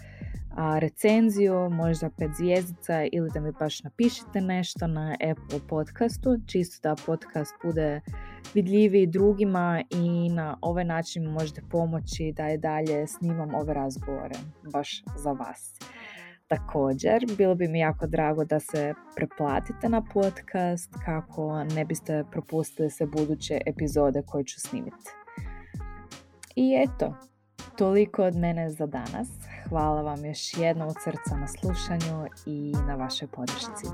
a, recenziju, možda pet zvijezdica ili da mi baš napišete nešto na Apple podcastu, čisto da podcast bude vidljiviji drugima i na ovaj način možete pomoći da je dalje snimam ove razgovore baš za vas. Također, bilo bi mi jako drago da se preplatite na podcast kako ne biste propustili se buduće epizode koje ću snimiti. I eto, toliko od mene za danas. Hvala vam još jednom od srca na slušanju i na vašoj podršci.